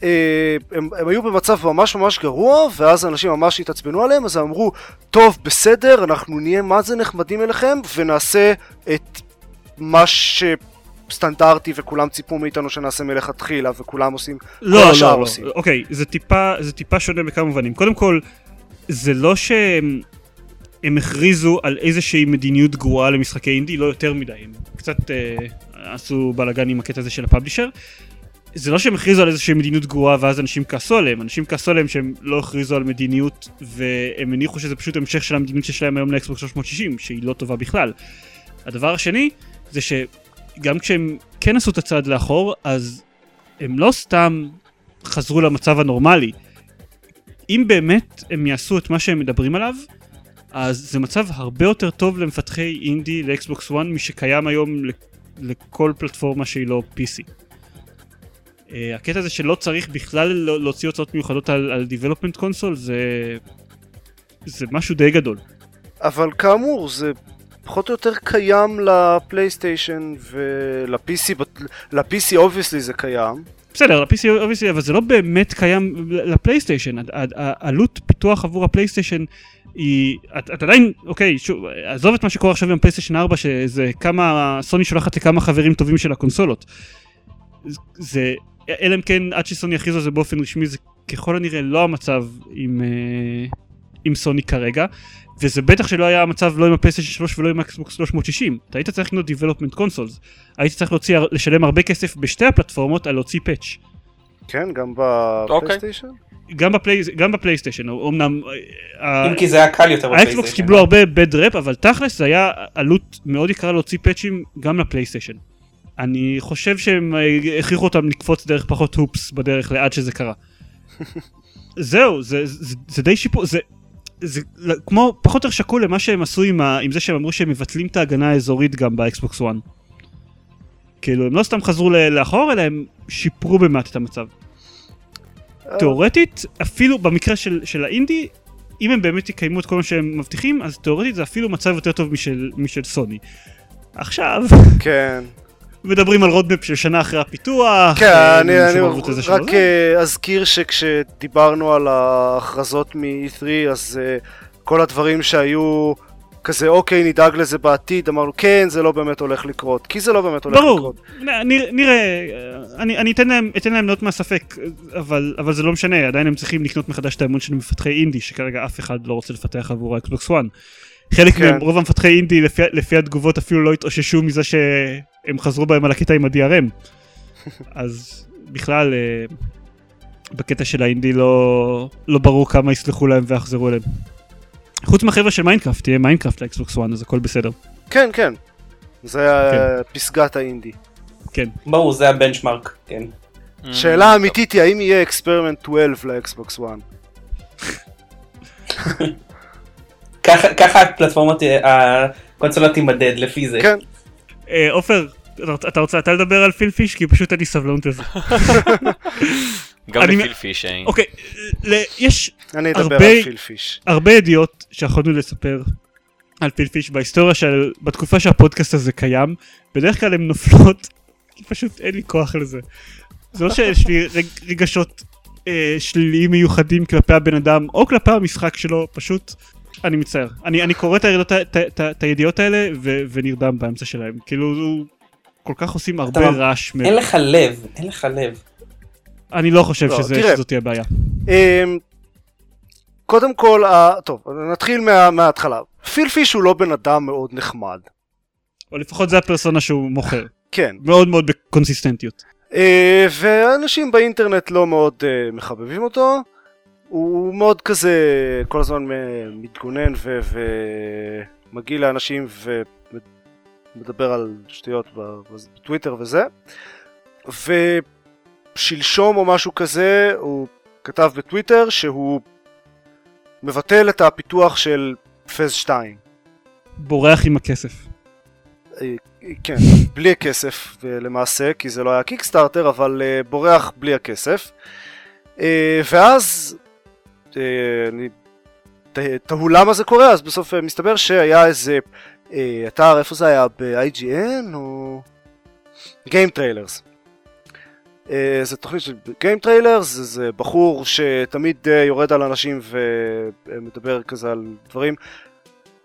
אה, הם, הם היו במצב ממש ממש גרוע, ואז אנשים ממש התעצבנו עליהם, אז הם אמרו, טוב, בסדר, אנחנו נהיה מה זה נחמדים אליכם, ונעשה את מה שסטנדרטי וכולם ציפו מאיתנו שנעשה מלכתחילה, וכולם עושים, לא, השאר לא, לא, עושים. אוקיי, זה טיפה, זה טיפה שונה בכמה מובנים. קודם כל, זה לא שהם הם הכריזו על איזושהי מדיניות גרועה למשחקי אינדי, לא יותר מדי, הם קצת אה, עשו בלאגן עם הקטע הזה של הפאבלישר. זה לא שהם הכריזו על איזושהי מדיניות גרועה ואז אנשים כעסו עליהם, אנשים כעסו עליהם שהם לא הכריזו על מדיניות והם הניחו שזה פשוט המשך של המדיניות שיש להם היום לאקסבוקס 360 שהיא לא טובה בכלל. הדבר השני זה שגם כשהם כן עשו את הצעד לאחור אז הם לא סתם חזרו למצב הנורמלי. אם באמת הם יעשו את מה שהם מדברים עליו, אז זה מצב הרבה יותר טוב למפתחי אינדי לאקסבוקס 1 משקיים היום לכל פלטפורמה שהיא לא PC. Uh, הקטע הזה שלא צריך בכלל להוציא הוצאות מיוחדות על, על Development Console זה, זה משהו די גדול. אבל כאמור, זה פחות או יותר קיים לפלייסטיישן ול-PC, ל-PC obviously זה קיים. בסדר, ל-PC obviously, אבל זה לא באמת קיים לפלייסטיישן. העלות פיתוח עבור הפלייסטיישן היא, את, את עדיין, אוקיי, שוב, עזוב את מה שקורה עכשיו עם פלייסטיישן 4, שזה כמה, סוני שולחת לכמה חברים טובים של הקונסולות. זה, אלא אם כן עד שסוני יכריז על זה באופן רשמי, זה ככל הנראה לא המצב עם, אה, עם סוני כרגע, וזה בטח שלא היה המצב לא עם הפלייסטיישן 3 ולא עם אקסבוקס 360. אתה היית צריך לקנות Development Consoles, היית צריך להוציא, לשלם הרבה כסף בשתי הפלטפורמות על להוציא patch. כן, גם אוקיי. בפלייסטיישן? גם, בפלי, גם בפלייסטיישן, אמנם... אה, אם כי זה היה קל יותר האקסבוקס בפלייסטיישן. קיבלו הרבה bad rep, אבל תכלס זה היה עלות מאוד יקרה להוציא פאצ'ים גם לפלייסטיישן. אני חושב שהם אה, הכריחו אותם לקפוץ דרך פחות hoops בדרך לעד שזה קרה. (laughs) זהו, זה, זה, זה די שיפור, זה, זה כמו פחות או יותר שקול למה שהם עשו עם, ה, עם זה שהם אמרו שהם מבטלים את ההגנה האזורית גם באקסבוקס 1. כאילו הם לא סתם חזרו לאחור אלא הם שיפרו במעט את המצב. תאורטית, אפילו במקרה של, של האינדי, אם הם באמת יקיימו את כל מה שהם מבטיחים, אז תאורטית זה אפילו מצב יותר טוב משל, משל סוני. עכשיו, כן. מדברים על roadmap של שנה אחרי הפיתוח. כן, אה, אני, אני רק. אה, אזכיר שכשדיברנו על ההכרזות מ-E3, אז אה, כל הדברים שהיו כזה, אוקיי, נדאג לזה בעתיד, אמרנו, כן, זה לא באמת הולך לקרות, כי זה לא באמת הולך ברור, לקרות. נ- נראה, אני, אני אתן להם, אתן להם נאות מהספק, אבל, אבל זה לא משנה, עדיין הם צריכים לקנות מחדש את האמון של מפתחי אינדי, שכרגע אף אחד לא רוצה לפתח עבור האקסבוקס 1. חלק כן. מהם, רוב המפתחי אינדי, לפי, לפי התגובות אפילו לא התאוששו מזה שהם חזרו בהם על הקטע עם ה-DRM. (laughs) אז בכלל, אה, בקטע של האינדי לא, לא ברור כמה יסלחו להם ויחזרו אליהם. חוץ מהחבר'ה של מיינקראפט, תהיה מיינקראפט לאקסבוקס 1, אז הכל בסדר. כן, כן. זה כן. פסגת האינדי. כן. ברור, זה ה benchmark, כן. שאלה אמיתית היא, האם יהיה Experiment 12 לאקסבוקס 1? (laughs) ככה הפלטפורמות, אה, הקונסולה תימדד לפי זה. כן. אה, עופר, אתה- אתה רוצה אתה לדבר על פיל פיש? כי פשוט אין לי סבלנות לזה. גם לפיל פיש אין. אוקיי, ל- יש הרבה- על פיל פיש. הרבה ידיעות שיכולנו לספר על פיל פיש בהיסטוריה של בתקופה שהפודקאסט הזה קיים בדרך כלל הן נופלות כי פשוט אין לי כוח לזה. זה לא שיש לי רג, רגשות אה, שליליים מיוחדים כלפי הבן אדם או כלפי המשחק שלו פשוט אני מצטער אני, אני קורא את, הידיעות, ה- את, את, את הידיעות האלה ו, ונרדם באמצע שלהם כאילו כל כך עושים הרבה אתה- רעש מ- אין לך לב, אין לך לב. אני לא חושב לא, שזה, תראה. שזאת תהיה בעיה. אמ, קודם כל, טוב, נתחיל מה- מההתחלה. פיל פיש הוא לא בן אדם מאוד נחמד. או לפחות זה הפרסונה שהוא מוכר כן. מאוד מאוד בקונסיסטנטיות. אה, ואנשים באינטרנט לא מאוד אה, מחבבים אותו. הוא מאוד כזה כל הזמן מתגונן ו- ומגעיל לאנשים ומדבר על שטויות בטוויטר וזה. ושלשום או משהו כזה הוא כתב בטוויטר שהוא מבטל את הפיתוח של פז 2. בורח עם הכסף. אה, כן, בלי הכסף למעשה, כי זה לא היה קיקסטארטר, אבל אה, בורח בלי הכסף. אה, ואז, אני ת- תהו למה זה קורה, אז בסוף אה, מסתבר שהיה איזה אה, אתר, איפה זה היה? ב-IGN או... Game Trailers. אה, זה תוכנית של Game Trailers, זה, בחור שתמיד אה, יורד על אנשים ומדבר כזה על דברים.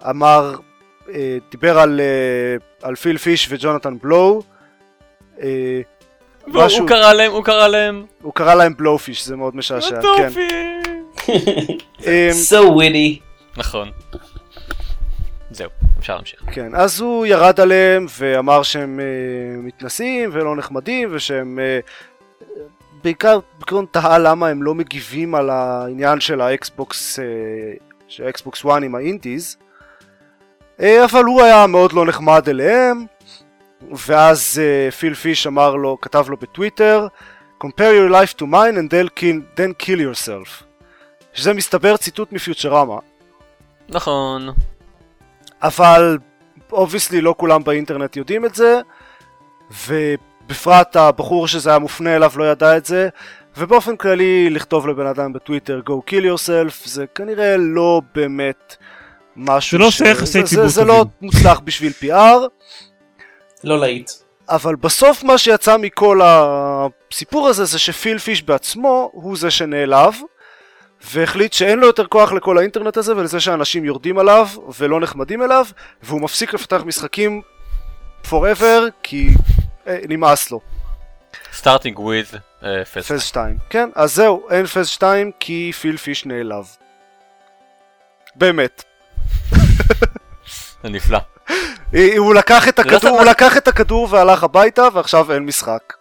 אמר אה, דיבר על, אה, על פיל פיש וג'ונתן בלואו. אה, משהו- הוא קרא להם, הוא קרא להם. הוא קרא להם Blowfish, זה מאוד משעשע. כן. אה, so witty. נכון. זהו, אפשר להמשיך. כן, אז הוא ירד עליהם ואמר שהם אה, מתנשאים ולא נחמדים ושהם אה, בעיקר, בעיקרון תהה למה הם לא מגיבים על העניין של ה Xbox, אה, של ה Xbox 1 עם ה indies. אה, אבל הוא היה מאוד לא נחמד אליהם, ואז אה, פיל פיש אמר לו, כתב לו בטוויטר, compare your life to mine and then kill, then kill yourself. שזה מסתבר ציטוט מפיוטרמה, נכון. אבל obviously לא כולם באינטרנט יודעים את זה, ובפרט הבחור שזה היה מופנה אליו לא ידע את זה, ובאופן כללי לכתוב לבן אדם בטוויטר go kill yourself זה כנראה לא באמת משהו זה לא יחסי זה- זה, זה לא. מוצלח בשביל PR, לא להיט. אבל בסוף מה שיצא מכל הסיפור הזה זה שפיל פיש בעצמו הוא זה שנעלב והחליט שאין לו יותר כוח לכל האינטרנט הזה ולזה שאנשים יורדים עליו ולא נחמדים אליו והוא מפסיק לפתח משחקים forever כי אה, נמאס לו. starting with Fez. Fez 2. כן, אז זהו, אין פז 2 כי פיל פיש נעלב. באמת. זה נפלא. אה, הוא לקח את לא הכדור, הוא לקח את הכדור והלך הביתה ועכשיו אין משחק.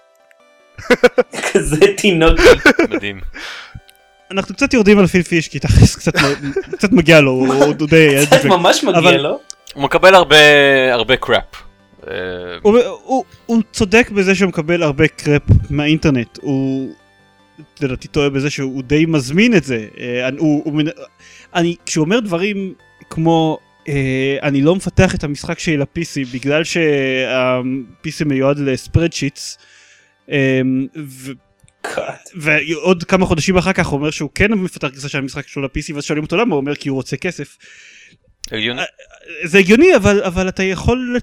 (laughs) כזה תינוק. מדהים. אנחנו קצת יורדים על פיל פיש כי תכלס קצת מגיע לו, הוא די ילד קצת. ממש מגיע לו. הוא מקבל הרבה קראפ. הוא- הוא- הוא צודק בזה שהוא מקבל הרבה קרפ מהאינטרנט, הוא לדעתי טועה בזה שהוא די מזמין את זה, אה, אני- הוא- הוא מנ- אני, כשהוא אומר דברים כמו אה, אני לא מפתח את המשחק שלי ל-PC בגלל שה-PC מיועד לספרדשיטס. ועוד כמה חודשים אחר כך הוא אומר שהוא כן מפתח גרסה של המשחק שלו ל-PC ואז שואלים אותו למה הוא אומר כי הוא רוצה כסף. הגיוני. זה הגיוני אבל אבל אתה יכול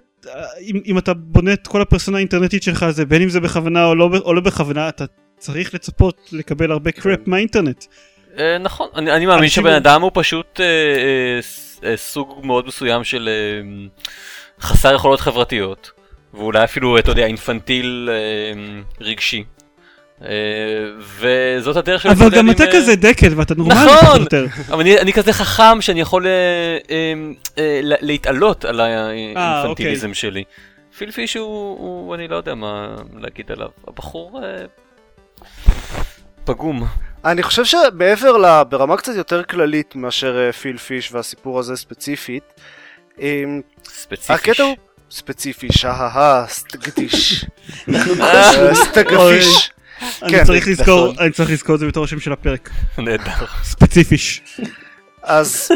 אם, אם אתה בונה את כל הפרסונה האינטרנטית שלך זה בין אם זה בכוונה או לא, או לא בכוונה אתה צריך לצפות לקבל הרבה קראפ מהאינטרנט. אה, נכון, אני אני מאמין שבן אדם הוא פשוט אה, אה, אה, סוג מאוד מסוים של אה, חסר יכולות חברתיות, ואולי אפילו, אתה יודע, אינפנטיל אה, רגשי. אה, וזאת הדרך שלו אבל גם אתה אה, כזה דקל ואתה נורמלי נכון! פחות או יותר. אבל אני, אני כזה חכם שאני יכול אה, לה- להתעלות על האינפנטיליזם שלי. פיל פיש הוא, הוא, אני לא יודע מה להגיד עליו. הבחור פגום. אני חושב שמעבר ל... ברמה קצת יותר כללית מאשר פיל פיש והסיפור הזה ספציפית, אמ, ספציפי. הקטע הוא ספציפי, שההה, סטגדיש. סטגפיש. אני כן, צריך לזכור נכון. אני צריך לזכור את זה בתור השם של הפרק. נהדר. ספציפיש. אז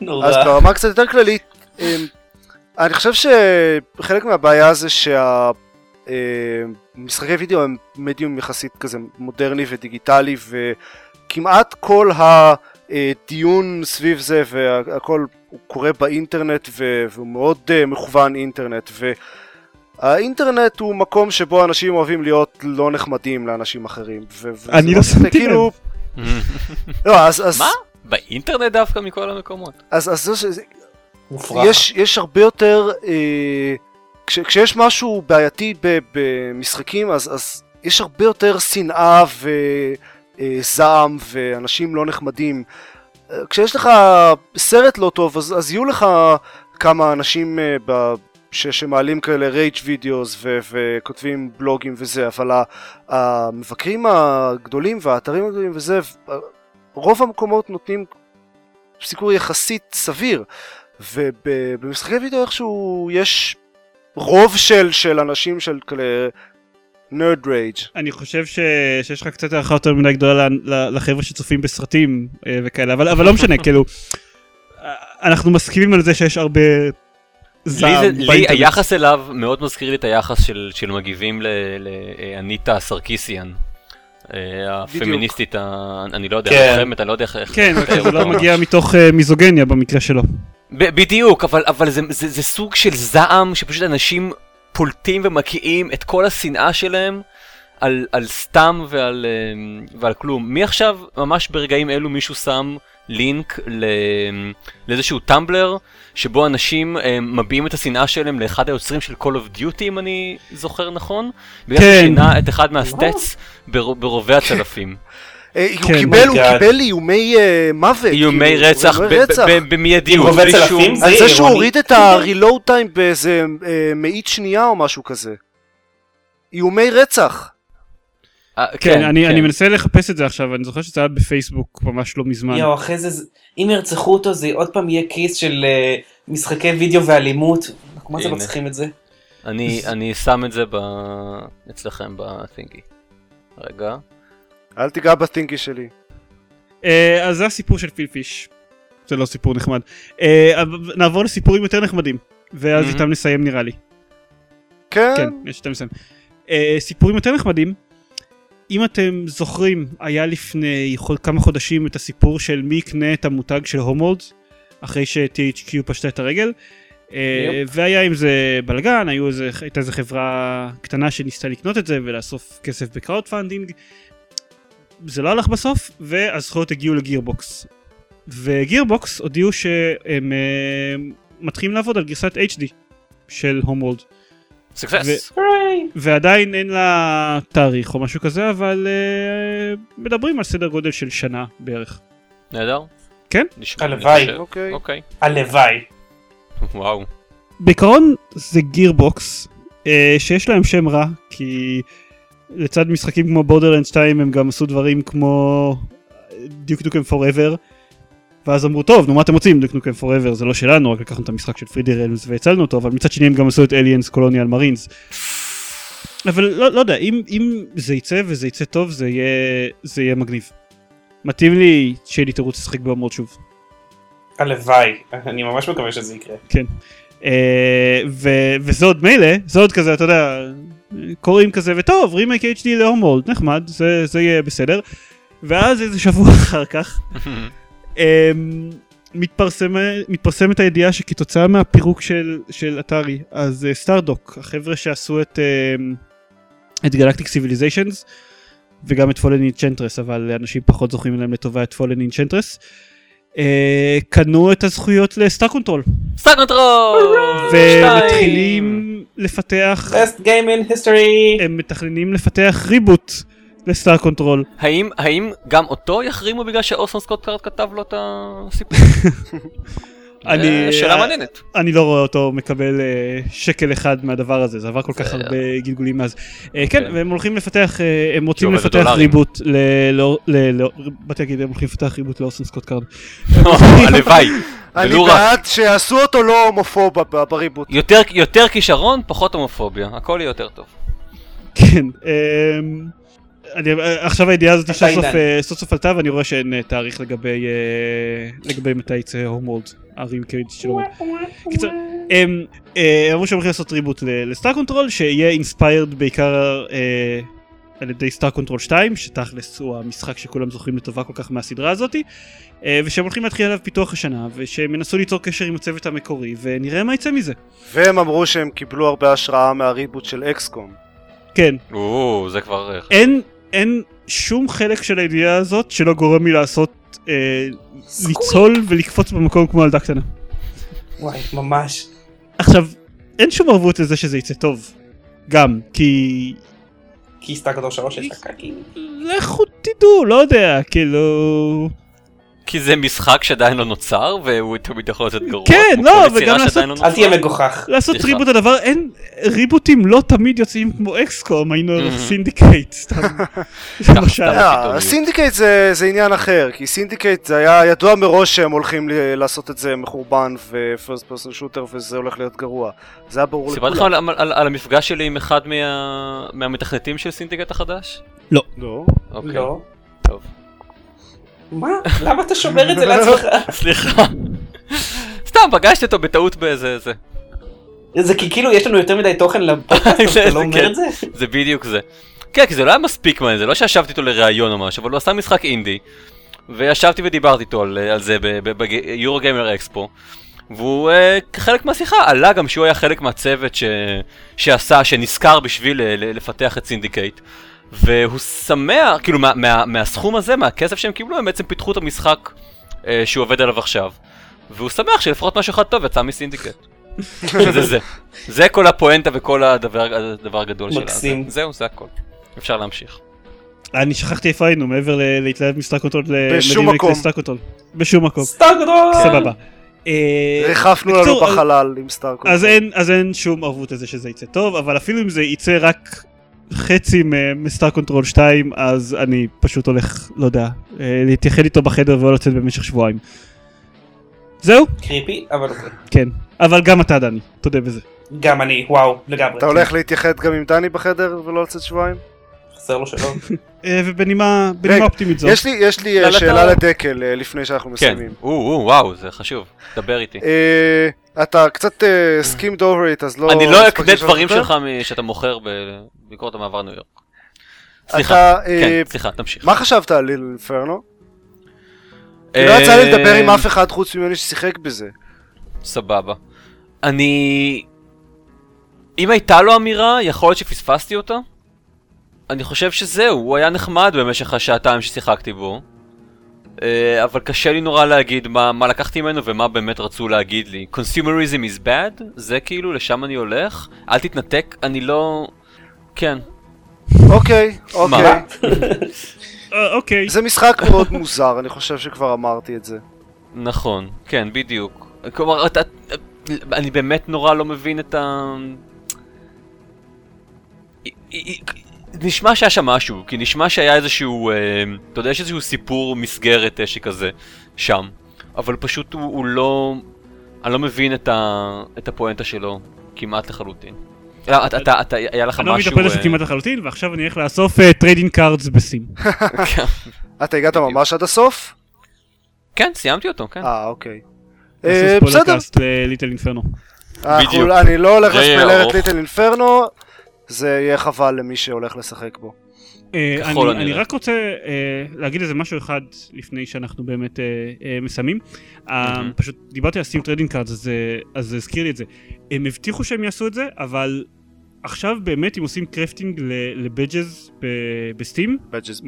נורא. אז ברמה קצת יותר כללית, אמ, אני חושב שחלק מהבעיה זה שהמשחקי וידאו הם מדיום יחסית כזה מודרני ודיגיטלי וכמעט כל הדיון סביב זה והכל הוא קורה באינטרנט ו- והוא מאוד אה, מכוון אינטרנט והאינטרנט הוא מקום שבו אנשים אוהבים להיות לא נחמדים לאנשים אחרים. ו- אני לא שמתי כאילו- (laughs) לא, אז, אז, מה? באינטרנט דווקא מכל המקומות. אז, אז זה, שזה- מופרך. יש, יש הרבה יותר, אה, כש, כשיש משהו בעייתי במשחקים אז, אז יש הרבה יותר שנאה וזעם ואנשים לא נחמדים. אה, כשיש לך סרט לא טוב אז, אז יהיו לך כמה אנשים אה, ב, ש, שמעלים כאלה rage videos וכותבים בלוגים וזה, אבל המבקרים הגדולים והאתרים הגדולים וזה, רוב המקומות נותנים סיקור יחסית סביר. ובמשחקי וידאו איכשהו יש רוב של, של אנשים של כאלה נרד רייג'. אני חושב ש... שיש לך קצת הערכה יותר מדי גדולה לחבר'ה שצופים בסרטים אה, וכאלה, אבל, אבל לא משנה, (laughs) כאילו, אה, אנחנו מסכימים על זה שיש הרבה לי, זה, לי. היחס אליו מאוד מזכיר לי את היחס של, של מגיבים לאניטה סרקיסיאן. אה, הפמיניסטית, אני לא יודע, כן. הלוחמת, אני לא יודע איך... כן, זה לא אותה. מגיע מתוך אה, מיזוגניה במקרה שלו. בדיוק, אבל, אבל זה, זה, זה סוג של זעם שפשוט אנשים פולטים ומקיאים את כל השנאה שלהם על, על סתם ועל, אה, ועל כלום. מי עכשיו, ממש ברגעים אלו מישהו שם לינק ל, לאיזשהו טמבלר שבו אנשים אה, מביעים את השנאה שלהם לאחד היוצרים של Call of Duty אם אני זוכר נכון? בגלל כן. ששינה את אחד מהסטטס בר- ברובי הצלפים. (laughs) אה, הוא כן, קיבל, הוא. קיבל איומי אה, מוות. איומי כאילו, רצח ב- איומי רצח. ב- ב- במיידיות. עם רובי בלי צלפים? שום- זה על זה שהוא. הוריד את (laughs) ה-reload time באיזה אה, מאית שנייה או משהו כזה. איומי רצח. אה, כן, אני אני מנסה לחפש את זה עכשיו, אני זוכר שזה היה בפייסבוק ממש לא מזמן. יואו, אחרי זה, זה- אם ירצחו אותו זה עוד פעם יהיה כיס של אה, משחקי וידאו ואלימות. אנחנו מה זה לא. צריכים את זה? אני, אני שם את זה ב... אצלכם בתינגי. רגע. אל תיגע בסטינקי שלי. אה, אז זה הסיפור של פילפיש. זה לא סיפור נחמד. אה, אבל נעבור לסיפורים יותר נחמדים. ואז מהמם. איתם נסיים נראה לי. כן? כן, יש איתם נסיים. אה, סיפורים יותר נחמדים. אם אתם זוכרים, היה לפני כמה חודשים את הסיפור של מי יקנה את המותג של Homeworld, אחרי ש-THQ פשטה את הרגל. אה, yup. והיה עם זה בלאגן, הייתה איזה חברה קטנה שניסתה לקנות את זה ולאסוף כסף ב crowdfunding. זה לא הלך בסוף, והזכויות הגיעו ל Gearbox. ו Gearbox הודיעו שהם אה, מתחילים לעבוד על גרסת HD של Homeworld. סקסס. ועדיין אין לה תאריך או משהו כזה, אבל אה, מדברים על סדר גודל של שנה בערך. נהדר. כן? הלוואי. אוקיי. אוקיי. הלוואי. וואו. בעיקרון זה Gearbox, אה, שיש להם שם רע, כי לצד משחקים כמו Borderlands 2 הם גם עשו דברים כמו Duke Nukem Forever. ואז אמרו טוב נו מה אתם רוצים Duke Nukem Forever זה לא שלנו רק לקחנו את המשחק של 3D Realms והצלנו אותו אבל מצד שני הם גם עשו את Aliens Colonial Marines. אבל לא, לא יודע אם, אם זה יצא וזה יצא טוב זה יהיה זה יהיה מגניב. מתאים לי שיהיה לי תירוץ לשחק ב Homeworld שוב. הלוואי. אני ממש מקווה שזה יקרה. אה, ו- וזה עוד מילא, זה עוד כזה, אתה יודע, קוראים כזה, וטוב, remake HD ל Homeworld, נחמד, זה, זה יהיה בסדר. ואז איזה שבוע אחר כך, (laughs) אה, מתפרסם, מתפרסמת הידיעה שכתוצאה מהפירוק של, של Atari, אז אה, Stardock, החבר'ה שעשו את, אה, את Galactic Civilizations, וגם את Fallen Enchantress, אבל אנשים פחות זוכרים להם לטובה את Fallen Enchantress, אה, קנו את הזכויות לסטאר קונטרול. סטאר קונטרול! ומתחילים לפתח, best game in history. הם מתכננים לפתח reboot ל Star Control. האם, האם גם אותו יחרימו בגלל שאורסון סקוט קארד כתב לו את הסיפור? (laughs) אני- אה, שאלה מעניינת. אני לא רואה אותו מקבל אה, שקל אחד מהדבר הזה, זה עבר כל כך הרבה גלגולים מאז. אה, כן, כן. והם הולכים לפתח, אה, הם רוצים לפתח. reboot ל... לא- ל- לא- באתי להגיד, הם הולכים לפתח reboot לאורסון סקוט קארד. (laughs) הלוואי. אני. בעד שיעשו אותו לא הומופוב ב reboot. יותר, יותר כישרון, פחות הומופוביה. הכל יהיה יותר טוב. כן. אמ, אני, אה, עכשיו הידיעה הזאת סוף סוף. אה, סוף סוף עלתה ואני רואה שאין אה, תאריך לגבי לגבי מתי יצא Homeworld, ה remake של Homeworld. קיצר, הם אה, אמרו שהם הולכים לעשות reboot ל Star Control שיהיה inspired בעיקר אה, על ידי Star Control 2 שתכלס הוא המשחק שכולם זוכרים לטובה כל כך מהסדרה הזאתי אה, ושהם הולכים להתחיל עליו פיתוח השנה ושהם ינסו ליצור קשר עם הצוות המקורי ונראה מה יצא מזה. והם אמרו שהם קיבלו הרבה השראה מה reboot של XCOM. כן, או, זה כבר... אין, אין שום חלק של הידיעה הזאת שלא גורם לי לעשות, אה, ליצול ולקפוץ במקום כמו ילדה קטנה. וואי, ממש. עכשיו, אין שום ערבות לזה שזה יצא טוב. גם, כי... כי סטארקדור 3 יש לך קקי. לכו תדעו, לא יודע, כאילו... כי זה משחק שעדיין לא נוצר, והוא תמיד יכול להיות גרוע. כן, לא, וגם לעשות- לא אל. תהיה מגוחך. לעשות סליחה. ריבוט הדבר, אין... ריבוטים לא תמיד יוצאים כמו אקסקום, היינו Mhm. סינדיקייט, סתם. (laughs) פתאומיות. סינדיקייט זה זה עניין אחר, כי Syndicate זה היה ידוע מראש שהם הולכים לעשות את זה מחורבן ו first person shooter וזה הולך להיות גרוע. זה היה ברור סיפרתי לך לכולם. על, על, על המפגש שלי עם אחד מה, מהמתכנתים של Syndicate החדש? לא. אוקיי. לא. טוב. מה? למה אתה שומר את זה (laughs) לעצמך? סליחה. סתם פגשתי אותו בטעות באיזה זה. זה כי כאילו יש לנו יותר מדי תוכן לפודקאסט, (laughs) אתה לא אומר כן. את זה? זה בדיוק זה. כן, כי זה לא היה מספיק מעניין, זה לא שישבתי איתו לראיון או משהו, אבל הוא עשה משחק אינדי, וישבתי ודיברתי איתו על, על זה ב Eurogamer Expo, והוא אה, כחלק מהשיחה עלה גם שהוא היה חלק מהצוות ש, שעשה, שנשכר בשביל אה, ל- לפתח את Syndicate, והוא שמח, כאילו מה, מה, מהסכום הזה, מהכסף שהם קיבלו, הם בעצם פיתחו את המשחק אה, שהוא עובד עליו עכשיו, והוא שמח שלפחות משהו אחד טוב יצא מ Syndicate. זה זה. זה כל הפואנטה וכל הדבר, הדבר הגדול שלה. מקסים. זה- זהו, זה הכל. אפשר להמשיך. אני שכחתי איפה היינו, מעבר להתלהב מ Star Control. בשום מקום. בשום מקום. Stardock! סבבה. אה, ריחפנו לנו בחלל עם אין, אז אין שום ערבות לזה שזה יצא טוב, אבל אפילו אם זה יצא רק חצי מ- מ Star Control 2, אז אני פשוט הולך, לא יודע, אה, להתייחד איתו בחדר ולא לצאת במשך שבועיים. זהו? creepy, אבל אוקיי. כן. אבל גם אתה, דני, תודה בזה. גם אני, וואו, לגמרי. אתה הולך להתייחד גם עם דני בחדר ולא לצאת שבועיים? חסר לו שאלות. (laughs) אה, ובנימה אופטימית זו. יש לי, יש לי לא, אה, לא, שאלה אתה- לדקל לפני שאנחנו כן, מסיימים. או, וואו, זה חשוב, דבר איתי. אתה קצת skimmed over it, אז לא... אני לא אקנה דברים? שלך שאתה מוכר בביקורת המעבר ניו יורק. סליחה, אה, כן, סליחה, תמשיך. מה חשבת על Little Inferno? אה, לא יצא לי לדבר עם אף אחד חוץ ממני ששיחק בזה. סבבה. אני... אם הייתה לו אמירה, יכול להיות שפספסתי אותה. אני חושב שזהו, הוא היה נחמד במשך השעתיים ששיחקתי בו. אה, אבל קשה לי נורא להגיד מה, מה לקחתי ממנו ומה באמת רצו להגיד לי. Consumerism is bad? זה כאילו, לשם אני הולך? אל תתנתק, אני לא... כן. אוקיי, אוקיי. (laughs) אה, אוקיי. זה משחק מאוד מוזר, אני חושב שכבר אמרתי את זה. נכון, כן, בדיוק. כלומר, אתה... אני באמת נורא לא מבין את ה... נשמע שהיה שם משהו, כי נשמע שהיה איזשהו, אה, אתה יודע, יש איזשהו סיפור מסגרת אה, שכזה שם, אבל פשוט הוא, הוא לא, אני לא מבין את, ה, את הפואנטה שלו כמעט לחלוטין. לא, אתה, אתה, אתה, היה לך אני לא משהו... מבין את אה, כמעט לחלוטין, ועכשיו אני הולך לאסוף trading cards ב Steam. כן. אתה הגעת. ממש עד הסוף? כן, סיימתי אותו, כן. אה, אוקיי. אה, בסדר, ל Little Inferno. אני לא הולך לספיילר את. Little Inferno, זה יהיה חבל למי שהולך לשחק בו. אה, ככל אני. רק רוצה אה, להגיד איזה משהו אחד לפני שאנחנו באמת אה, מסיימים. פשוט דיברתי על Steam trading cards אז, אז זה הזכיר לי את זה. הם הבטיחו שהם יעשו את זה אבל עכשיו באמת אם עושים crafting ל- ל badges ב- ב Steam. badges,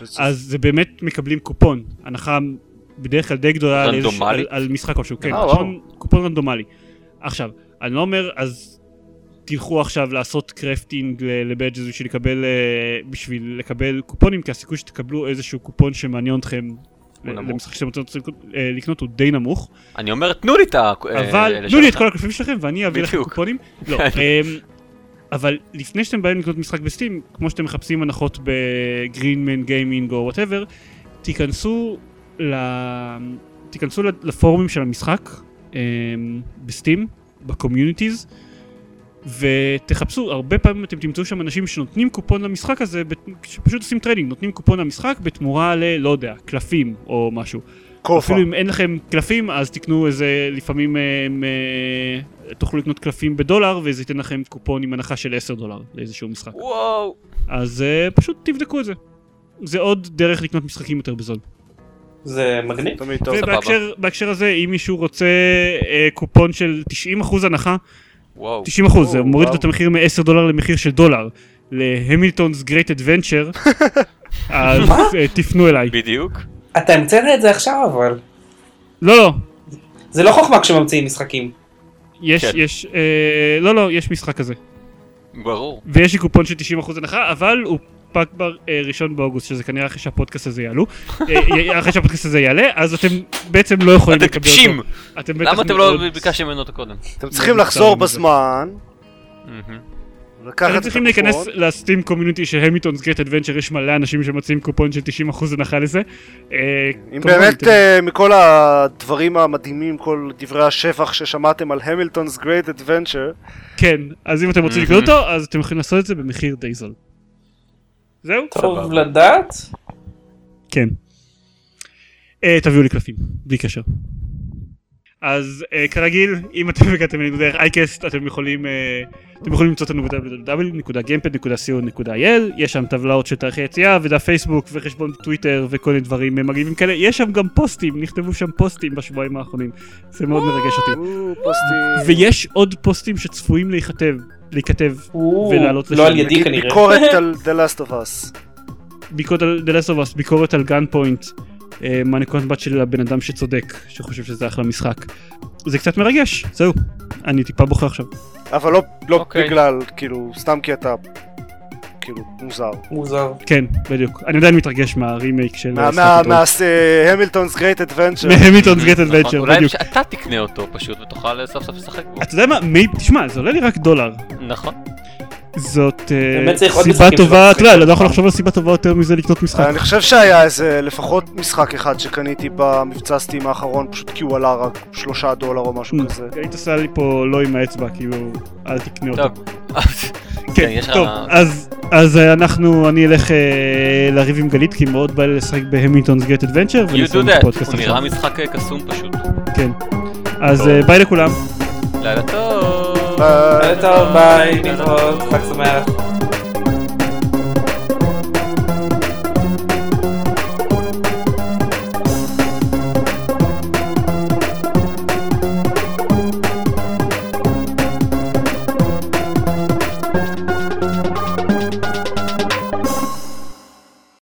badges. אז זה באמת מקבלים קופון הנחה בדרך כלל די גדולה על, משחק כלשהו, כן, קופון, קופון רנדומלי. עכשיו, אני לא אומר אז תלכו עכשיו לעשות crafting ל- ל badges בשביל לקבל, אה, בשביל לקבל קופונים, כי הסיכוי שתקבלו איזשהו קופון שמעניין אתכם. למשחק שאתם רוצים אה, לקנות הוא די נמוך, אני אומר, תנו לי את ה... אה, אבל תנו לי את. כל הקלפים שלכם ואני אביא לכם. קופונים. לא. (laughs) אמ, אבל לפני שאתם באים לקנות משחק ב Steam, כמו שאתם מחפשים הנחות ב Green Man Gaming או whatever, תיכנסו ל... תיכנסו לפורומים של המשחק אמ, ב Steam, ב communities, ותחפשו, הרבה פעמים אתם תמצאו שם אנשים שנותנים קופון למשחק הזה, שפשוט עושים trading, נותנים קופון למשחק בתמורה ל... לא יודע, קלפים או משהו. קופה. אפילו אם אין לכם קלפים, אז תקנו איזה, לפעמים אה, הם, אה, תוכלו לקנות קלפים בדולר, וזה ייתן לכם קופון עם הנחה של 10 דולר לאיזשהו משחק. וואו. אז אה, פשוט תבדקו את זה. זה עוד דרך לקנות משחקים יותר בזול. זה מגניב. ובהקשר בהקשר הזה, אם מישהו רוצה אה, קופון של 90% הנחה, וואו. 90% זה או, מוריד. את המחיר מ-10 דולר למחיר של דולר, להמילטונס גרייט אדוונצ'ר, אז אה, תפנו אליי. בדיוק. אתה המצאת את זה עכשיו אבל. לא, לא, זה לא חוכמה כשממציאים משחקים. יש, כן. יש, אה, לא, לא, יש משחק כזה. ברור. ויש לי קופון של 90% הנחה, אבל הוא פג בראשון באוגוסט, שזה כנראה אחרי שהפודקאסט הזה יעלו. אה, אחרי שהפודקאסט הזה יעלה, אז אתם בעצם לא יכולים לקבל טיפשים! אותו. אתם בטח למה אתם לא ביקשתם ממנו אותו קודם? אתם צריכים לחזור. בזמן, אתם את צריכים להיכנס. ל Steam community של Hamilton's Great Adventure, יש מלא אנשים שמציעים קופון של 90% הנחה לזה. אה, אם באמת אה, מכל הדברים המדהימים, כל דברי השבח ששמעתם על Hamilton's Great Adventure, כן, אז אם אתם רוצים לקנות אותו, אז אתם יכולים לעשות את זה במחיר די זול. זהו? טוב. לדעת. כן. אה, תביאו לי קלפים, בלי קשר. אז אה, כרגיל, אם אתם (laughs) הגעתם אלינו דרך אייקסט, אתם יכולים, אה, אתם יכולים למצוא אותנו ב-www.gamepad.co.il, יש שם טבלאות של תאריכי יציאה, ודף פייסבוק, וחשבון טוויטר, וכל מיני דברים מגניבים כאלה. יש שם גם פוסטים, נכתבו שם פוסטים בשבועיים האחרונים. זה מאוד מרגש אותי. ויש עוד פוסטים שצפויים להיכתב, להיכתב, ולעלות לא על לשם. ידי כנראה. ביקורת (laughs) על The Last of Us. ביקורת על The Last of Us, ביקורת על Gunpoint, מהנקודת מבט של הבן אדם שצודק, שחושב שזה אחלה משחק. זה קצת מרגש, זהו, אני טיפה בוכה עכשיו. אבל לא, לא אוקיי. בגלל, כאילו, סתם כי אתה, כאילו, מוזר. מוזר. כן, בדיוק. אני עדיין מתרגש מהרימייק של... מ Hamilton's Great Adventure. מ Hamilton's Great נכון, Adventure, אולי בדיוק. אתה תקנה אותו פשוט ותוכל סוף סוף לשחק בו. אתה יודע מה, מי- תשמע, זה עולה לי רק דולר. נכון. זאת אה, סיבה טובה, אתה יודע. אני לא יכול לחשוב על סיבה טובה יותר מזה לקנות משחק. אני חושב שהיה איזה לפחות משחק אחד שקניתי במבצע סטים האחרון, פשוט כי הוא עלה רק שלושה דולר או משהו Mm. כזה. היית עושה לי פה לא עם האצבע, כאילו, אל תקנה אותו. טוב. (laughs) כן, כן, טוב, אז, אה, אנחנו, אני אלך אה, לריב עם גלית, כי מאוד בא לי לשחק בהמילטונס גט אדוונצ'ר, ונסיים את הפודקאסט הוא נראה עכשיו. משחק קסום פשוט. כן. אז ביי לכולם. לילה טוב. ביי. לילה טוב, ביי, להתראות, חג שמח.